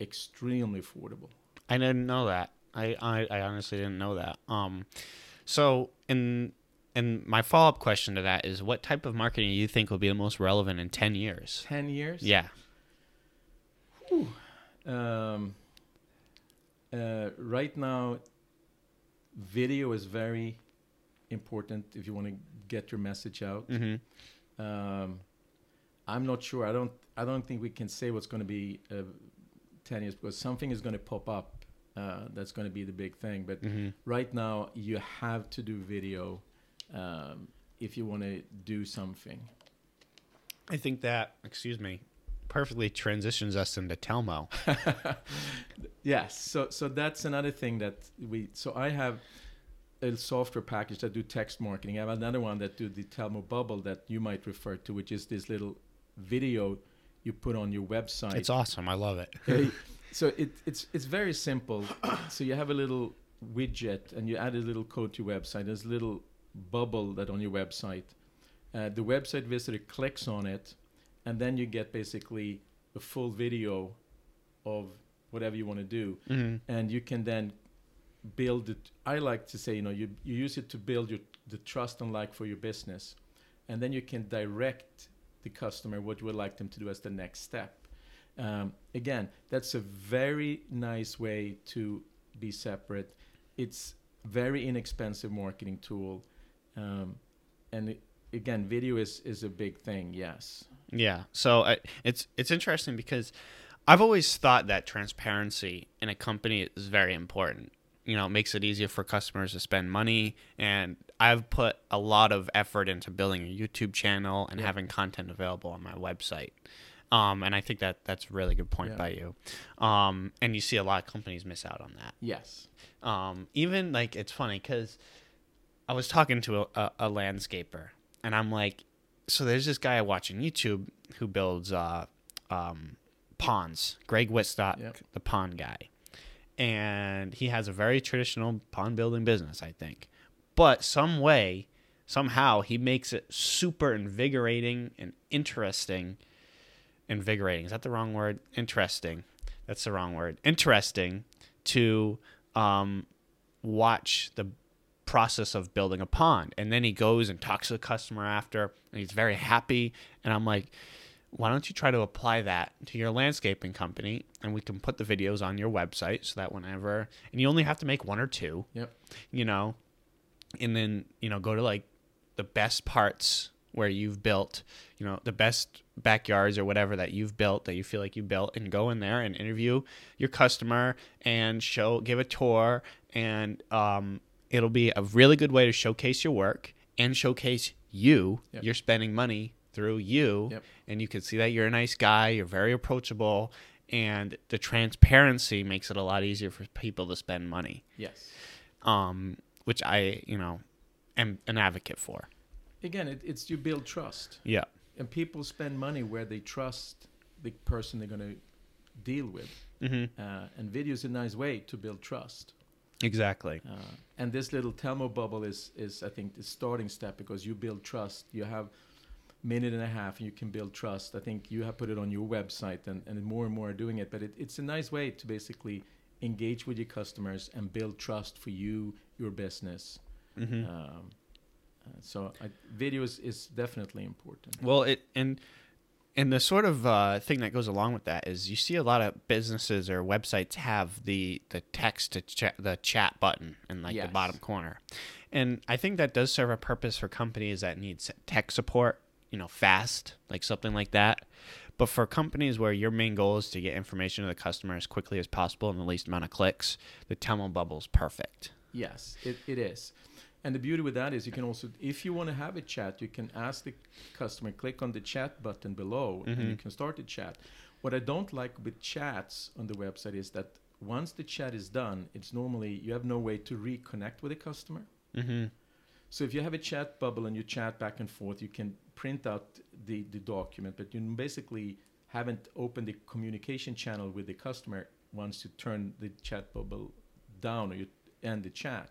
extremely affordable. I didn't know that. I, I, I honestly didn't know that. Um, so in and my follow up question to that is, what type of marketing do you think will be the most relevant in ten years? Ten years. Yeah. Um, uh, right now, video is very important if you want to get your message out. Mm-hmm. Um, I'm not sure. I don't. I don't think we can say what's going to be uh, ten years because something is going to pop up. Uh, that's going to be the big thing. But Mm-hmm. right now, you have to do video um, if you want to do something. I think that excuse me, perfectly transitions us into Telmo. Yes. So so that's another thing that we. So I have a software package that do text marketing. I have another one that do the Telmo Bubble that you might refer to, which is this little video you put on your website. It's awesome. I love it. So it, it's it's very simple. so you have a little widget and you add a little code to your website. There's a little bubble that on your website. Uh, the website visitor clicks on it, and then you get basically a full video of whatever you want to do, Mhm. and you can then build it. I like to say, you know, you you use it to build your the trust and like for your business, and then you can direct the customer what you would like them to do as the next step. Um, again, that's a very nice way to be separate. It's very inexpensive marketing tool, um, and it, again, video is is a big thing. Yes. Yeah. So I, it's it's interesting because I've always thought that transparency in a company is very important. You know, it makes it easier for customers to spend money, and I've put a lot of effort into building a YouTube channel and having content available on my website. Um, and I think that that's a really good point Yeah. by you. Um, and you see a lot of companies miss out on that. Yes. Um, even like it's funny because I was talking to a, a, a landscaper, and I'm like, so there's this guy I watch on YouTube who builds uh, um, ponds. Greg Wittstock, Yep. the pond guy, and he has a very traditional pond building business, I think. But some way, somehow, he makes it super invigorating and interesting. Invigorating is that the wrong word? Interesting. That's the wrong word. Interesting to um, watch the process of building a pond. And then he goes and talks to the customer after, and he's very happy. And I'm like, why don't you try to apply that to your landscaping company? And we can put the videos on your website so that whenever, and you only have to make one or two, Yep. you know, and then, you know, go to like the best parts where you've built, you know, the best backyards or whatever that you've built that you feel like you built and go in there and interview your customer and show give a tour and um it'll be a really good way to showcase your work and showcase you. Yep. You're spending money through you Yep. and you can see that you're a nice guy, you're very approachable and the transparency makes it a lot easier for people to spend money Yes. um, which I, you know, am an advocate for. Again, it, it's you build trust, Yeah. and people spend money where they trust the person they're going to deal with. Mm-hmm. Uh, and video is a nice way to build trust. Exactly. Uh, and this little Telmo bubble is, is, I think, the starting step because you build trust. You have minute and a half, and you can build trust. I think you have put it on your website, and, and more and more are doing it. But it, it's a nice way to basically engage with your customers and build trust for you, your business. Mm-hmm. Um, uh, so I, video is, is definitely important. Well, it and and the sort of uh, thing that goes along with that is you see a lot of businesses or websites have the the text to chat the chat button in like Yes. the bottom corner, and I think that does serve a purpose for companies that need tech support, you know, fast, like something like that. But for companies where your main goal is to get information to the customer as quickly as possible in the least amount of clicks, the Telmo bubble is perfect. Yes, it, it is. And the beauty with that is you can also, if you want to have a chat, you can ask the customer, click on the chat button below, and you can start the chat. What I don't like with chats on the website is that once the chat is done, it's normally, you have no way to reconnect with the customer. Mm-hmm. So if you have a chat bubble and you chat back and forth, you can print out the, the document, but you basically haven't opened the communication channel with the customer once you turn the chat bubble down or you end the chat.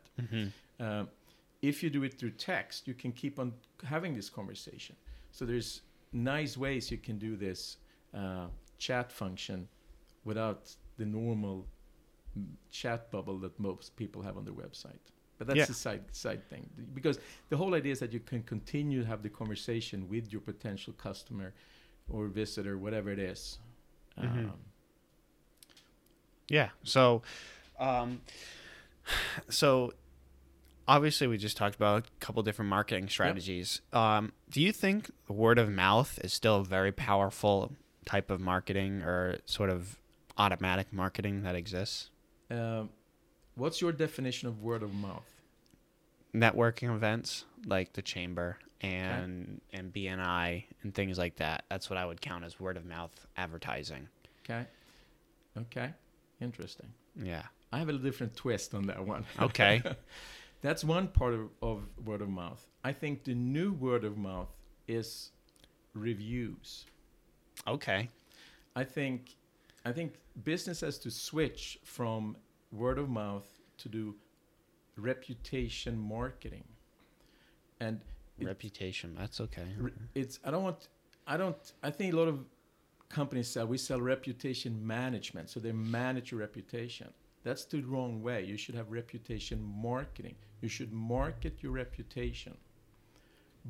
Uh, if you do it through text, you can keep on having this conversation. So there's nice ways you can do this uh, chat function without the normal mm, chat bubble that most people have on their website. But that's Yeah. a side side thing because the whole idea is that you can continue to have the conversation with your potential customer or visitor, whatever it is. Mhm. Um, Yeah. So, um, so obviously we just talked about a couple different marketing strategies. Um, do you think word of mouth is still a very powerful type of marketing or sort of automatic marketing that exists? um, what's your definition of word of mouth? Networking events like the chamber and and BNI and things like that. That's what I would count as word of mouth advertising. Okay, okay, interesting. Yeah. I have a different twist on that one. Okay. That's one part of, of word of mouth. I think the new word of mouth is reviews. okay. I think I think business has to switch from word of mouth to do reputation marketing. And it- Reputation. That's okay. re- it's I don't want I don't I think a lot of companies sell we sell reputation management so they manage your reputation that's the wrong way you should have reputation marketing you should market your reputation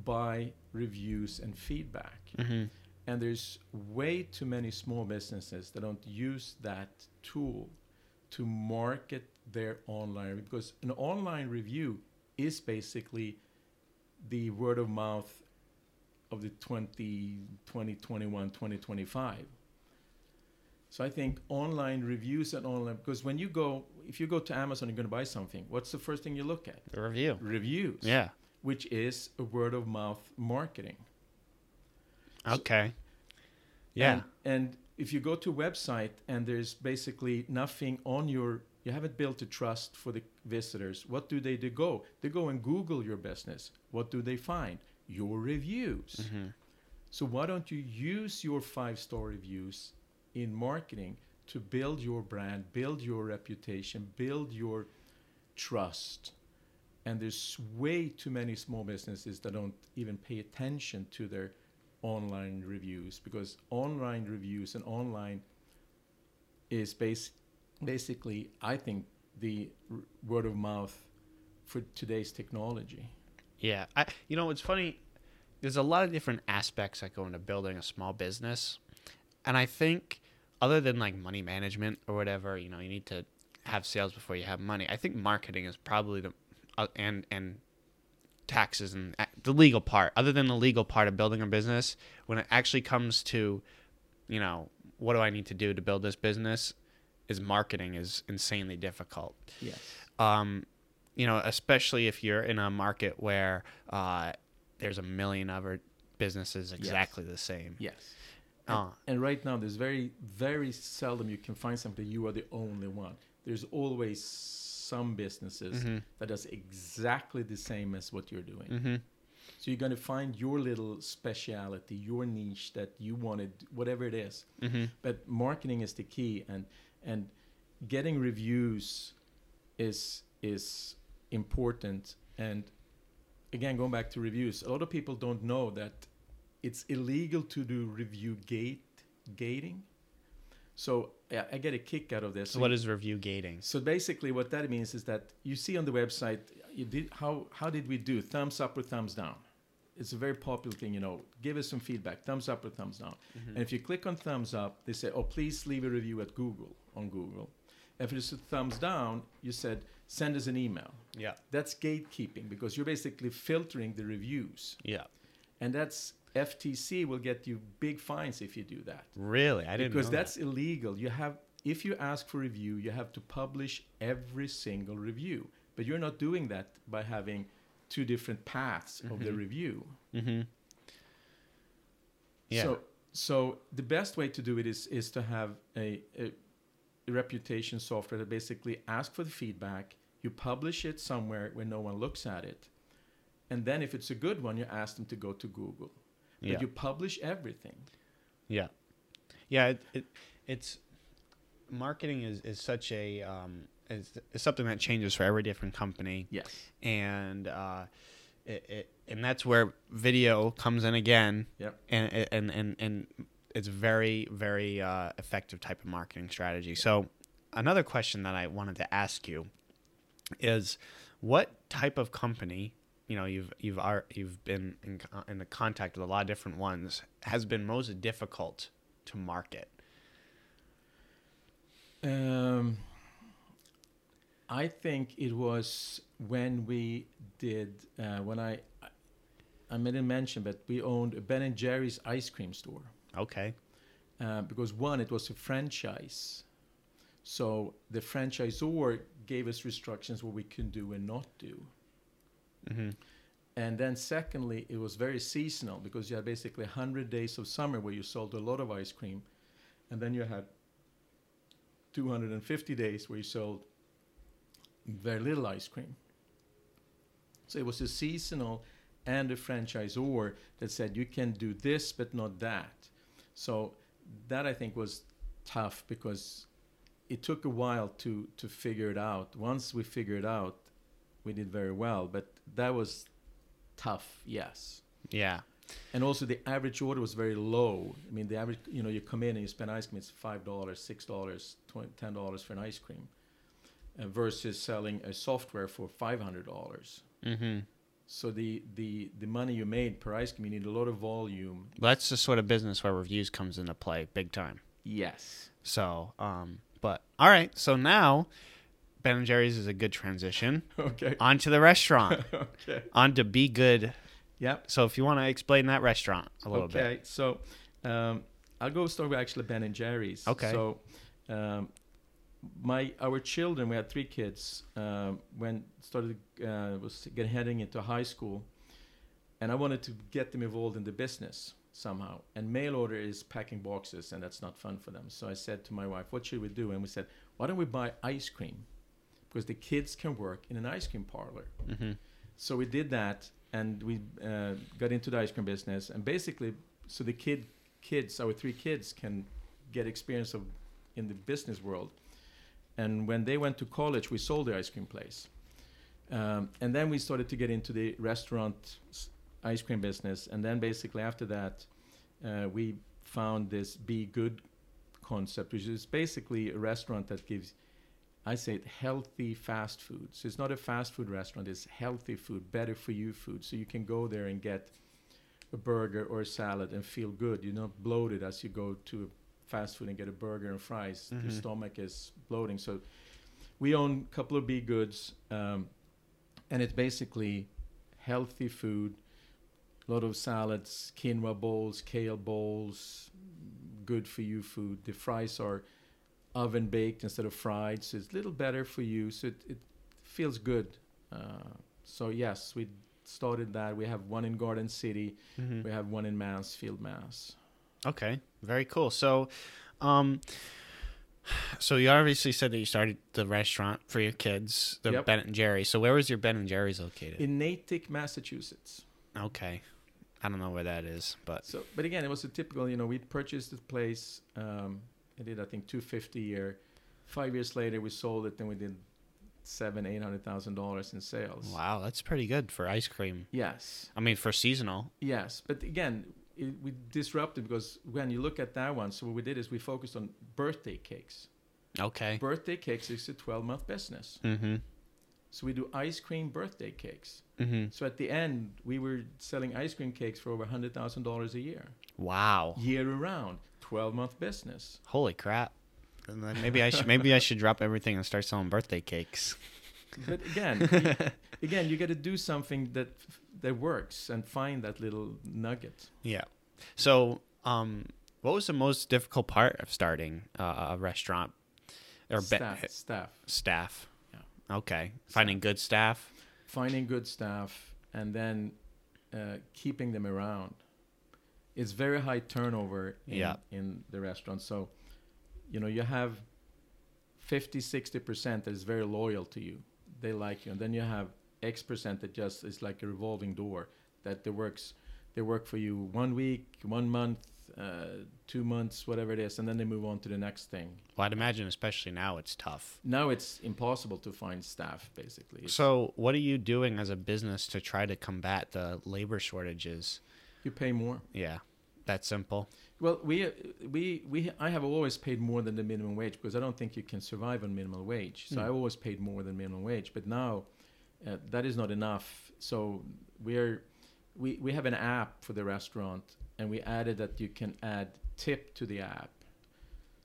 by reviews and feedback Mm-hmm. and there's way too many small businesses that don't use that tool to market their online because an online review is basically the word of mouth of the 20, 2021, 2025. So I think online reviews and online because when you go, if you go to Amazon, you're going to buy something. What's the first thing you look at? The review. Reviews. Yeah. Which is a word of mouth marketing. Okay. Yeah. And, and if you go to a website and there's basically nothing on your, you haven't built a trust for the visitors, what do they do go? They go and Google your business. What do they find? Your reviews. Mm-hmm. So why don't you use your five star reviews in marketing to build your brand, build your reputation, build your trust? And there's way too many small businesses that don't even pay attention to their online reviews because online reviews and online is base, basically, I think, the r- word of mouth for today's technology. Yeah, I you know it's funny. There's a lot of different aspects that go into building a small business, and I think other than like money management or whatever, you know, you need to have sales before you have money. I think marketing is probably the uh, and and taxes and the legal part. Other than the legal part of building a business, when it actually comes to, you know, what do I need to do to build this business, is marketing is insanely difficult Yes. um, you know, especially if you're in a market where uh, there's a million other businesses exactly the same. Yes. And, Uh, and right now, there's very, very seldom you can find something you are the only one. There's always some businesses Mm-hmm. that does exactly the same as what you're doing. hmm So you're going to find your little speciality, your niche that you wanted, whatever it is. But marketing is the key, and and getting reviews is is important. And again, going back to reviews, a lot of people don't know that it's illegal to do review gate gating. So I, I get a kick out of this. So what is review gating? So basically, what that means is that you see on the website, you did how how did we do? Thumbs up or thumbs down? It's a very popular thing, you know. Give us some feedback, thumbs up or thumbs down. Mm-hmm. And if you click on thumbs up, they say, "Oh, please leave a review at Google on Google." If it's a thumbs down, you said, "Send us an email." Yeah. That's gatekeeping because you're basically filtering the reviews, Yeah. and that's FTC will get you big fines if you do that Really? I didn't because know that's that. illegal. You have if you ask for review, you have to publish every single review. But you're not doing that by having two different paths of the review. Mm-hmm. Yeah. So so the best way to do it is is to have a, a, a reputation software that basically ask for the feedback, you publish it somewhere where no one looks at it. And then if it's a good one, you ask them to go to Google. Yeah. you publish everything. Yeah, yeah. It, it it's marketing is is such a um is, is something that changes for every different company. Yes. and uh, it, it and that's where video comes in again. Yep. And and and and it's very very uh, effective type of marketing strategy. So another question that I wanted to ask you is, what type of company? You know, you've you've are, you've been in, in the contact with a lot of different ones. Has been most difficult to market. Um, I think it was when we did uh, when I I didn't mention, but we owned a Ben and Jerry's ice cream store Okay. uh, because one it was a franchise, so the franchisor gave us restrictions what we can do and not do. Mm-hmm. And then secondly, it was very seasonal because you had basically 100 days of summer where you sold a lot of ice cream. And then you had 250 days where you sold very little ice cream. So it was a seasonal and a franchisor that said you can do this but not that. So that I think was tough because it took a while to to figure it out. Once we figured it out, we did very well, but that was tough, yes. Yeah. And also the average order was very low. I mean, the average, you know, you come in and you spend ice cream, it's five dollars, six dollars, ten dollars for an ice cream, uh, versus selling a software for five hundred dollars. Mm-hmm. So the the the money you made per ice cream, you need a lot of volume. That's the sort of business where reviews comes into play big time. Yes. So, um, but all right. So now, Ben and Jerry's is a good transition. Okay. On to the restaurant. okay. On to Be Good. Yep. So, if you want to explain that restaurant a little okay. bit. So um, I'll go start with actually Ben and Jerry's. Okay. So um, my our children, we had three kids. Um, when started uh, was getting heading into high school, and I wanted to get them involved in the business somehow. And mail order is packing boxes, and that's not fun for them. So I said to my wife, "What should we do?" And we said, "Why don't we buy ice cream? Because the kids can work in an ice cream parlor." Mm-hmm. So we did that, and we uh, got into the ice cream business, and basically, so the kid, kids, our three kids, can get experience of in the business world. And when they went to college, we sold the ice cream place, um, and then we started to get into the restaurant ice cream business, and then basically after that, uh, we found this Be Good concept, which is basically a restaurant that gives I say it healthy fast food. So it's not a fast food restaurant, it's healthy food, better for you food. So you can go there and get a burger or a salad and feel good. You're not bloated as you go to fast food and get a burger and fries. Your Mhm. stomach is bloating. So we own a couple of B Goods, um, and it's basically healthy food, a lot of salads, quinoa bowls, kale bowls, good for you food. The fries are oven baked instead of fried, so it's a little better for you. So it, it feels good. Uh, so yes, we started that. We have one in Garden City. Mm-hmm. We have one in Mansfield, Mass. Okay, very cool. So, um, so you obviously said that you started the restaurant for your kids, the Yep. Ben and Jerry. So, where was your Ben and Jerry's located? In Natick, Massachusetts. Okay. I don't know where that is, but So, but again, it was a typical. You know, we purchased the place. Um, I did, I think, two fifty a year. Five years later, we sold it, and we did seven, eight hundred thousand dollars in sales. wow, that's pretty good for ice cream. Yes, I mean, for seasonal. yes, but again, it, we disrupted because when you look at that one, so what we did is we focused on birthday cakes. Okay. Birthday cakes is a twelve-month business, Mm-hmm. so we do ice cream birthday cakes. Mm-hmm. So at the end, we were selling ice cream cakes for over hundred thousand dollars a year, Wow. year around. Twelve-month business. Holy crap. And then Maybe I should maybe I should drop everything and start selling birthday cakes. But again, y- again, you got to do something that that works and find that little nugget. Yeah. So, um, what was the most difficult part of starting uh, a restaurant or be- staff, staff, staff? Yeah. Okay. Finding good staff. finding good staff, and then uh, keeping them around. It's very high turnover in, Yeah. in the restaurant. So, you know, you have 50, 60% that is very loyal to you. They like you. And then you have X percent that just is like a revolving door that they works they work for you one week, one month, uh, two months, whatever it is, and then they move on to the next thing. Well, I'd imagine, especially now, it's tough. Now it's impossible to find staff, basically. So, what are you doing as a business to try to combat the labor shortages? You pay more. Yeah, that simple. Well, we, uh, we, we, I have always paid more than the minimum wage because I don't think you can survive on minimum wage. So I always paid more than minimum wage. But now, uh, that is not enough. So we're, we, we have an app for the restaurant, and we added that you can add tip to the app.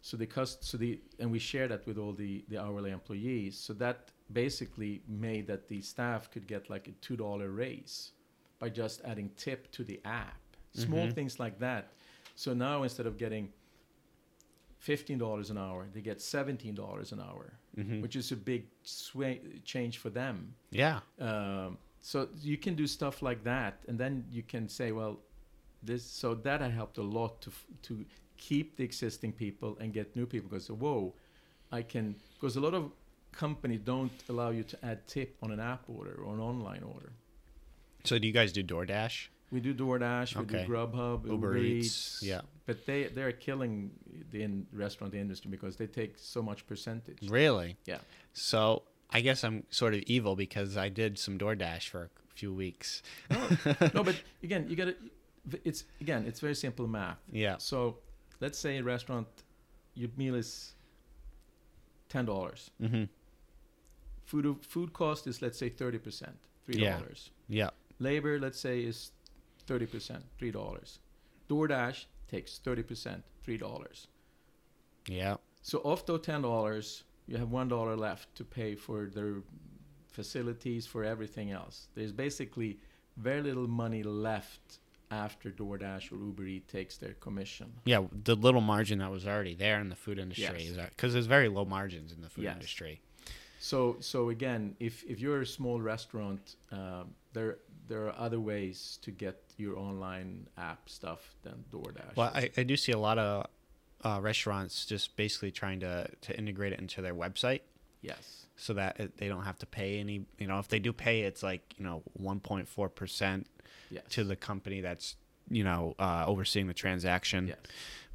So the cost, so the, and we share that with all the, the hourly employees. So that basically made that the staff could get like a two dollar raise by just adding tip to the app. Small things like that. So now instead of getting fifteen dollars an hour, they get seventeen dollars an hour, which is a big sway, change for them. Yeah. Um, so you can do stuff like that, and then you can say, well, this. So that I helped a lot to to keep the existing people and get new people. Because whoa, I can. Because a lot of companies don't allow you to add tip on an app order or an online order. So, do you guys do DoorDash? We do DoorDash, we Okay. do Grubhub, Uber Uber, Eats, Eats. yeah. But they they're killing the in restaurant industry because they take so much percentage. Really? Yeah. So, I guess I'm sort of evil because I did some DoorDash for a few weeks. no, no, but again, you got. It's again, it's very simple math. Yeah. So, let's say a restaurant, your meal is ten dollars. Mm-hmm. Food food cost is let's say thirty percent, three Yeah. dollars. Yeah. Labor, let's say, is thirty percent, three dollars. DoorDash takes thirty percent, three dollars. Yeah. So of those ten dollars, you have one dollar left to pay for their facilities for everything else. There's basically very little money left after DoorDash or Uber Eats takes their commission. Yeah. The little margin that was already there in the food industry Yes. is because there's very low margins in the food Yes. industry. So so again, if if you're a small restaurant, um, there there are other ways to get your online app stuff than DoorDash. Well, I, I do see a lot of uh, restaurants just basically trying to, to integrate it into their website yes. so that it, they don't have to pay any. You know, if they do pay, it's like you know 1.4 percent Yes. to the company that's you know uh, overseeing the transaction, Yes.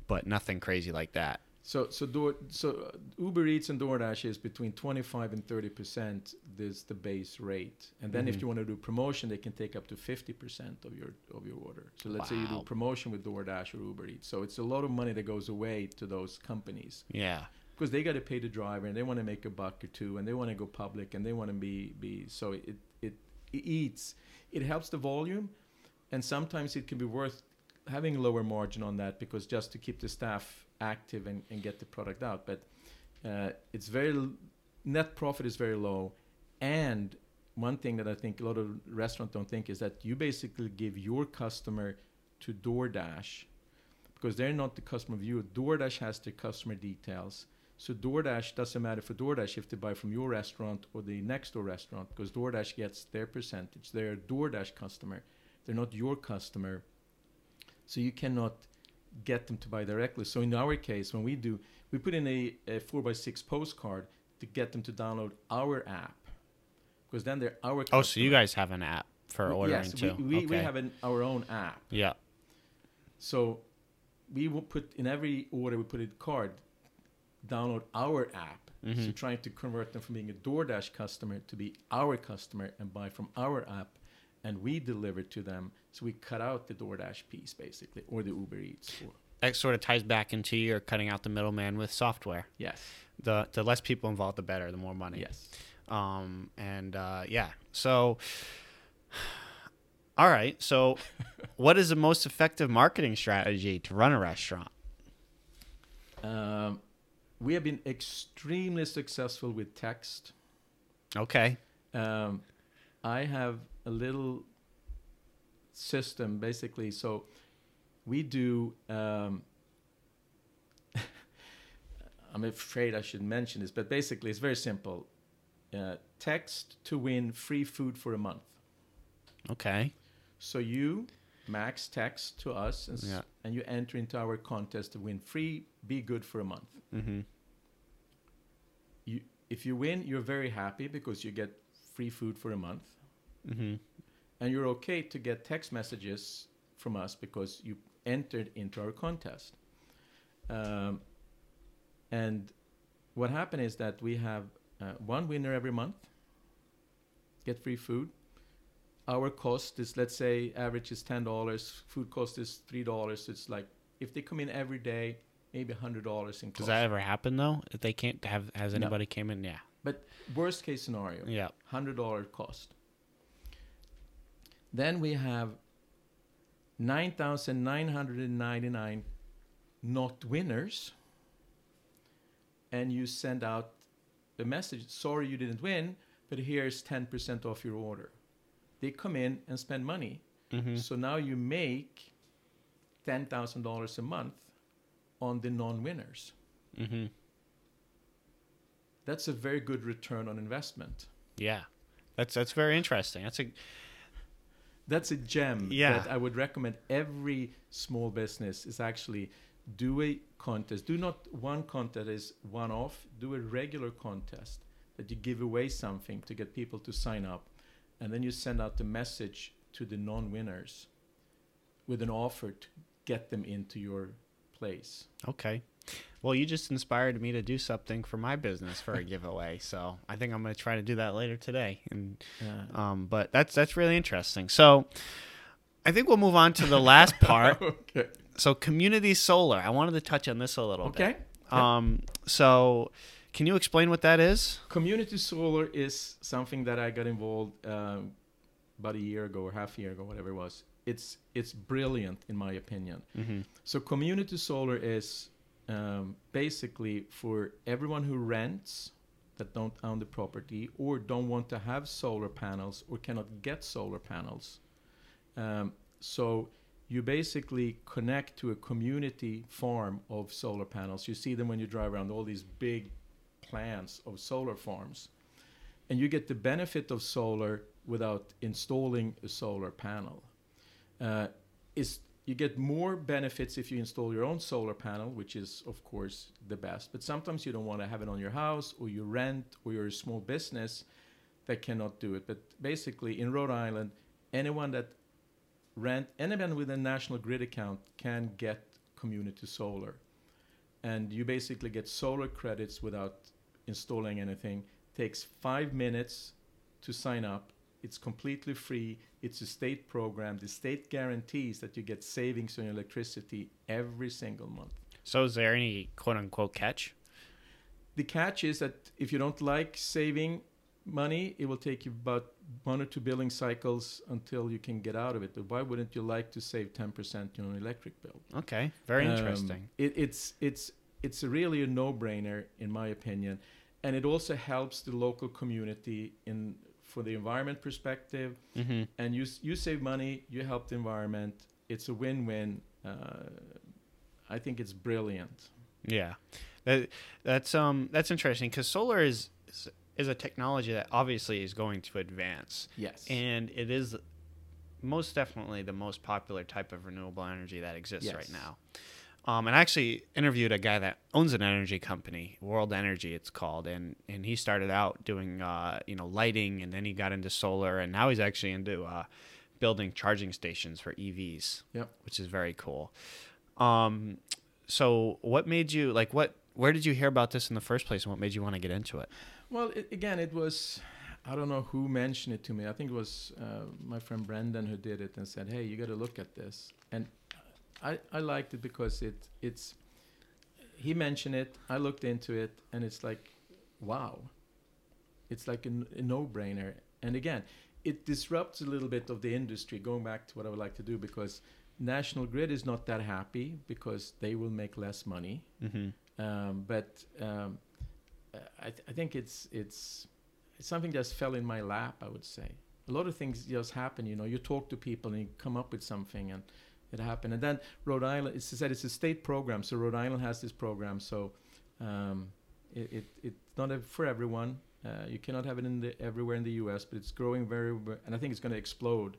but nothing crazy like that. So so Door, so uh, Uber Eats and DoorDash is between 25 and 30 percent. Is the base rate, and then Mm-hmm. if you want to do promotion, they can take up to 50 percent of your of your order. So let's say you do promotion with DoorDash or Uber Eats. So it's a lot of money that goes away to those companies Yeah. because they got to pay the driver and they want to make a buck or two and they want to go public and they want to be be so it, it it eats it helps the volume and sometimes it can be worth having a lower margin on that because just to keep the staff active and, and get the product out but uh, it's very net profit is very low and one thing that I think a lot of restaurants don't think is that you basically give your customer to DoorDash because they're not the customer of you. DoorDash has their customer details. So DoorDash doesn't matter for DoorDash if they buy from your restaurant or the next door restaurant because DoorDash gets their percentage. They're a DoorDash customer. They're not your customer. So you cannot get them to buy directly. So in our case, when we do, we put in a, a 4x6 postcard to get them to download our app because then they're our Oh, so you guys have an app for We- ordering yes, too. we, we, we Okay. have an, our own app. yeah. So we will put in every order we put a card, download our app. Mm-hmm. So trying to convert them from being a DoorDash customer to be our customer and buy from our app, and we deliver to them. So we cut out the DoorDash piece basically, or the Uber Eats. Or, That sort of ties back into your cutting out the middleman with software. yes, The the less people involved, the better. The more money. yes. Um, and uh, yeah. So, all right. So, what is the most effective marketing strategy to run a restaurant? Um, we have been extremely successful with text. Okay. um, I have a little system basically. So we do. Um, I'm afraid I should mention this, but basically it's very simple. Uh, text to win free food for a month. Okay. So you max text to us and, Yeah. and you enter into our contest to win free Be Good for a month. Mm-hmm. You, if you win, you're very happy because you get free food for a month. Mm-hmm. And you're okay to get text messages from us because you entered into our contest. Um, and what happened is that we have uh, one winner every month, get free food. Our cost is, let's say, average is ten dollars. Food cost is three dollars. It's like if they come in every day, maybe hundred dollars in cost. Does that ever happen though? If they can't have, has No. anybody came in? Yeah. But worst case scenario, Yeah. hundred dollar cost. Then we have nine thousand nine hundred and ninety nine not winners, and you send out a message. Sorry, you didn't win, but here's ten percent off your order. They come in and spend money, Mm-hmm. so now you make ten thousand dollars a month on the non-winners. Mm-hmm. That's a very good return on investment. Yeah. That's that's very interesting. That's a That's a gem Yeah. that I would recommend every small business is actually do a contest. Do not one contest is one off. Do a regular contest that you give away something to get people to sign up, and then you send out the message to the non-winners with an offer to get them into your place. okay. Well, you just inspired me to do something for my business for a giveaway, so I think I'm going to try to do that later today. And Uh, um, but that's that's really interesting. So I think we'll move on to the last part. okay. So community solar. I wanted to touch on this a little Okay. bit. Um, so can you explain what that is? Community solar is something that I got involved um, about a year ago or half a year ago, whatever it was. It's it's brilliant in my opinion. Mm-hmm. So community solar is um, basically for everyone who rents that don't own the property or don't want to have solar panels or cannot get solar panels. Um, so you basically connect to a community farm of solar panels. You see them when you drive around all these big plants of solar farms. And you get the benefit of solar without installing a solar panel. Uh, is you get more benefits if you install your own solar panel, which is of course the best. But sometimes you don't want to have it on your house, or you rent, or you're a small business that cannot do it. But basically, in Rhode Island, anyone that rent anyone with a national grid account can get community solar, and you basically get solar credits without installing anything. Takes five minutes to sign up. It's completely free. It's a state program. The state guarantees that you get savings on your electricity every single month. So is there any quote unquote catch? The catch is that if you don't like saving money, it will take you about one or two billing cycles until you can get out of it. But why wouldn't you like to save 10% on your electric bill? Okay, very Um, interesting. It, it's it's it's really a no-brainer in my opinion, and it also helps the local community in for the environment perspective. Mm-hmm. And you you save money, you help the environment. It's a win-win. Uh, I think it's brilliant. Yeah, that, that's um that's interesting because solar is, is is a technology that obviously is going to advance, Yes. and it is most definitely the most popular type of renewable energy that exists Yes. right now. Um, and I actually interviewed a guy that owns an energy company, World Energy, it's called, and and he started out doing uh, you know lighting, and then he got into solar, and now he's actually into uh, building charging stations for EVs, Yep. which is very cool. Um, so what made you like what? Where did you hear about this in the first place, and what made you want to get into it? Well, it, again, it was, I don't know who mentioned it to me. I think it was uh, my friend Brendan who did it and said, hey, you got to look at this. And I, I liked it because it it's, he mentioned it, I looked into it, and it's like, wow. It's like a no-brainer. And again, it disrupts a little bit of the industry, going back to what I would like to do, because National Grid is not that happy because they will make less money. Mm-hmm. Um, but um, I, th- I think it's it's it's something that just fell in my lap. I would say a lot of things just happen. You know, you talk to people and you come up with something, and it happened. And then Rhode Island, it's said it's a state program, so Rhode Island has this program. So um, it, it it's not for everyone. Uh, you cannot have it in the everywhere in the U.S., but it's growing very, ve- and I think it's going to explode.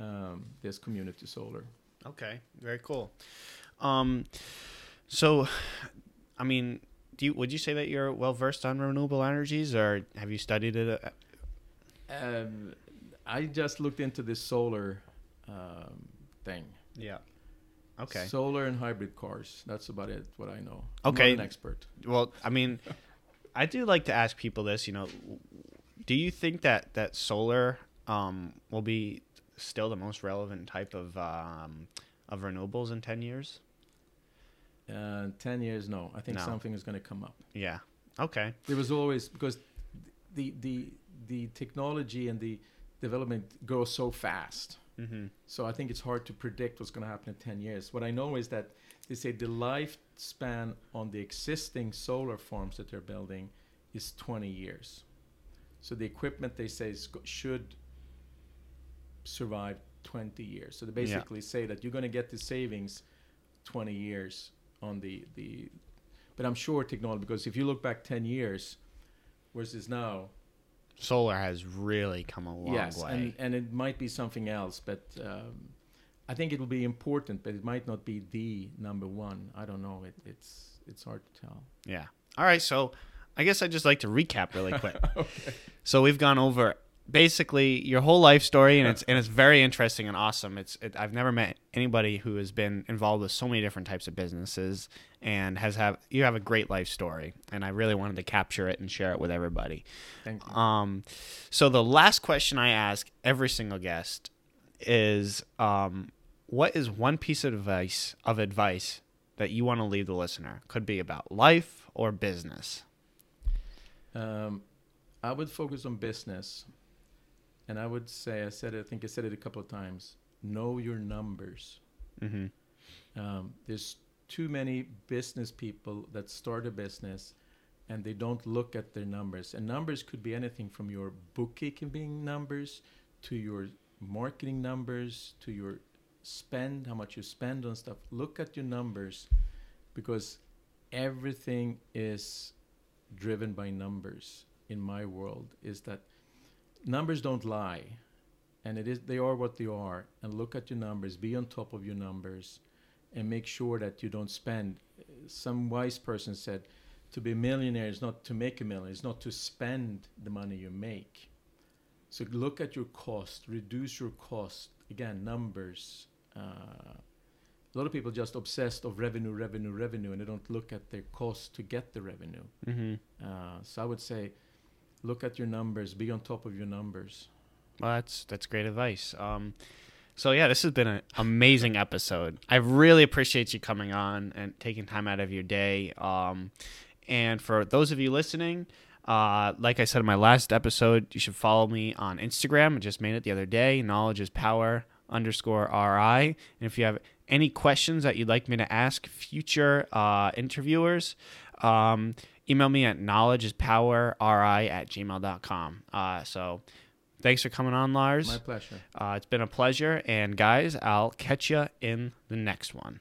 Um, this community solar. Okay, very cool. Um, so, I mean, do you would you say that you're well versed on renewable energies, or have you studied it? uh, Um, I just looked into this solar um, thing. Yeah. Okay. Solar and hybrid cars. That's about it. What I know. Okay. I'm not an expert. well, I mean, I do like to ask people this. You know, do you think that that solar um, will be still the most relevant type of um, of renewables in ten years? Uh, Ten years, no. I think No. something is going to come up. Yeah. Okay. There was always because the the the technology and the development goes so fast. Mm-hmm. So I think it's hard to predict what's going to happen in 10 years. What I know is that they say the lifespan on the existing solar farms that they're building is 20 years. So the equipment they say go- should survive 20 years. So they Yeah. basically say that you're going to get the savings 20 years on the the. But I'm sure technology because if you look back 10 years, versus now, Solar has really come a long yes, way. and and it might be something else, but um, I think it will be important, but it might not be the number one. I don't know. It, it's it's hard to tell. Yeah. All right. So I guess I'd just like to recap really quick. okay. So we've gone over basically your whole life story, and it's and it's very interesting and awesome. It's it, I've never met anybody who has been involved with so many different types of businesses and has have you have a great life story, and I really wanted to capture it and share it with everybody. Thank you. Um, so the last question I ask every single guest is, um, what is one piece of advice of advice that you want to leave the listener? Could be about life or business. Um, I would focus on business, and I would say I said it, I think I said it a couple of times. Know your numbers. Mm-hmm. Um, there's too many business people that start a business and they don't look at their numbers. And numbers could be anything from your bookkeeping numbers to your marketing numbers to your spend, how much you spend on stuff. Look at your numbers because everything is driven by numbers in my world is that numbers don't lie. And it is they are what they are. And look at your numbers. Be on top of your numbers and make sure that you don't spend. Some wise person said to be a millionaire is not to make a million it's not to spend the money you make. So look at your cost. Reduce your cost. Again numbers. Uh, a lot of people just obsessed of revenue revenue revenue and they don't look at their cost to get the revenue. Mm-hmm. uh, so i would say look at your numbers be on top of your numbers Well, that's that's great advice. Um, so yeah, this has been an amazing episode. I really appreciate you coming on and taking time out of your day. Um, and for those of you listening, uh, like I said in my last episode, you should follow me on Instagram. I just made it the other day. Knowledge is power underscore ri. And if you have any questions that you'd like me to ask future uh, interviewers, um, email me at knowledgeispowerri at gmail.com. Uh, so thanks for coming on, Lars. my pleasure Uh, it's been a pleasure. And guys, I'll catch you in the next one.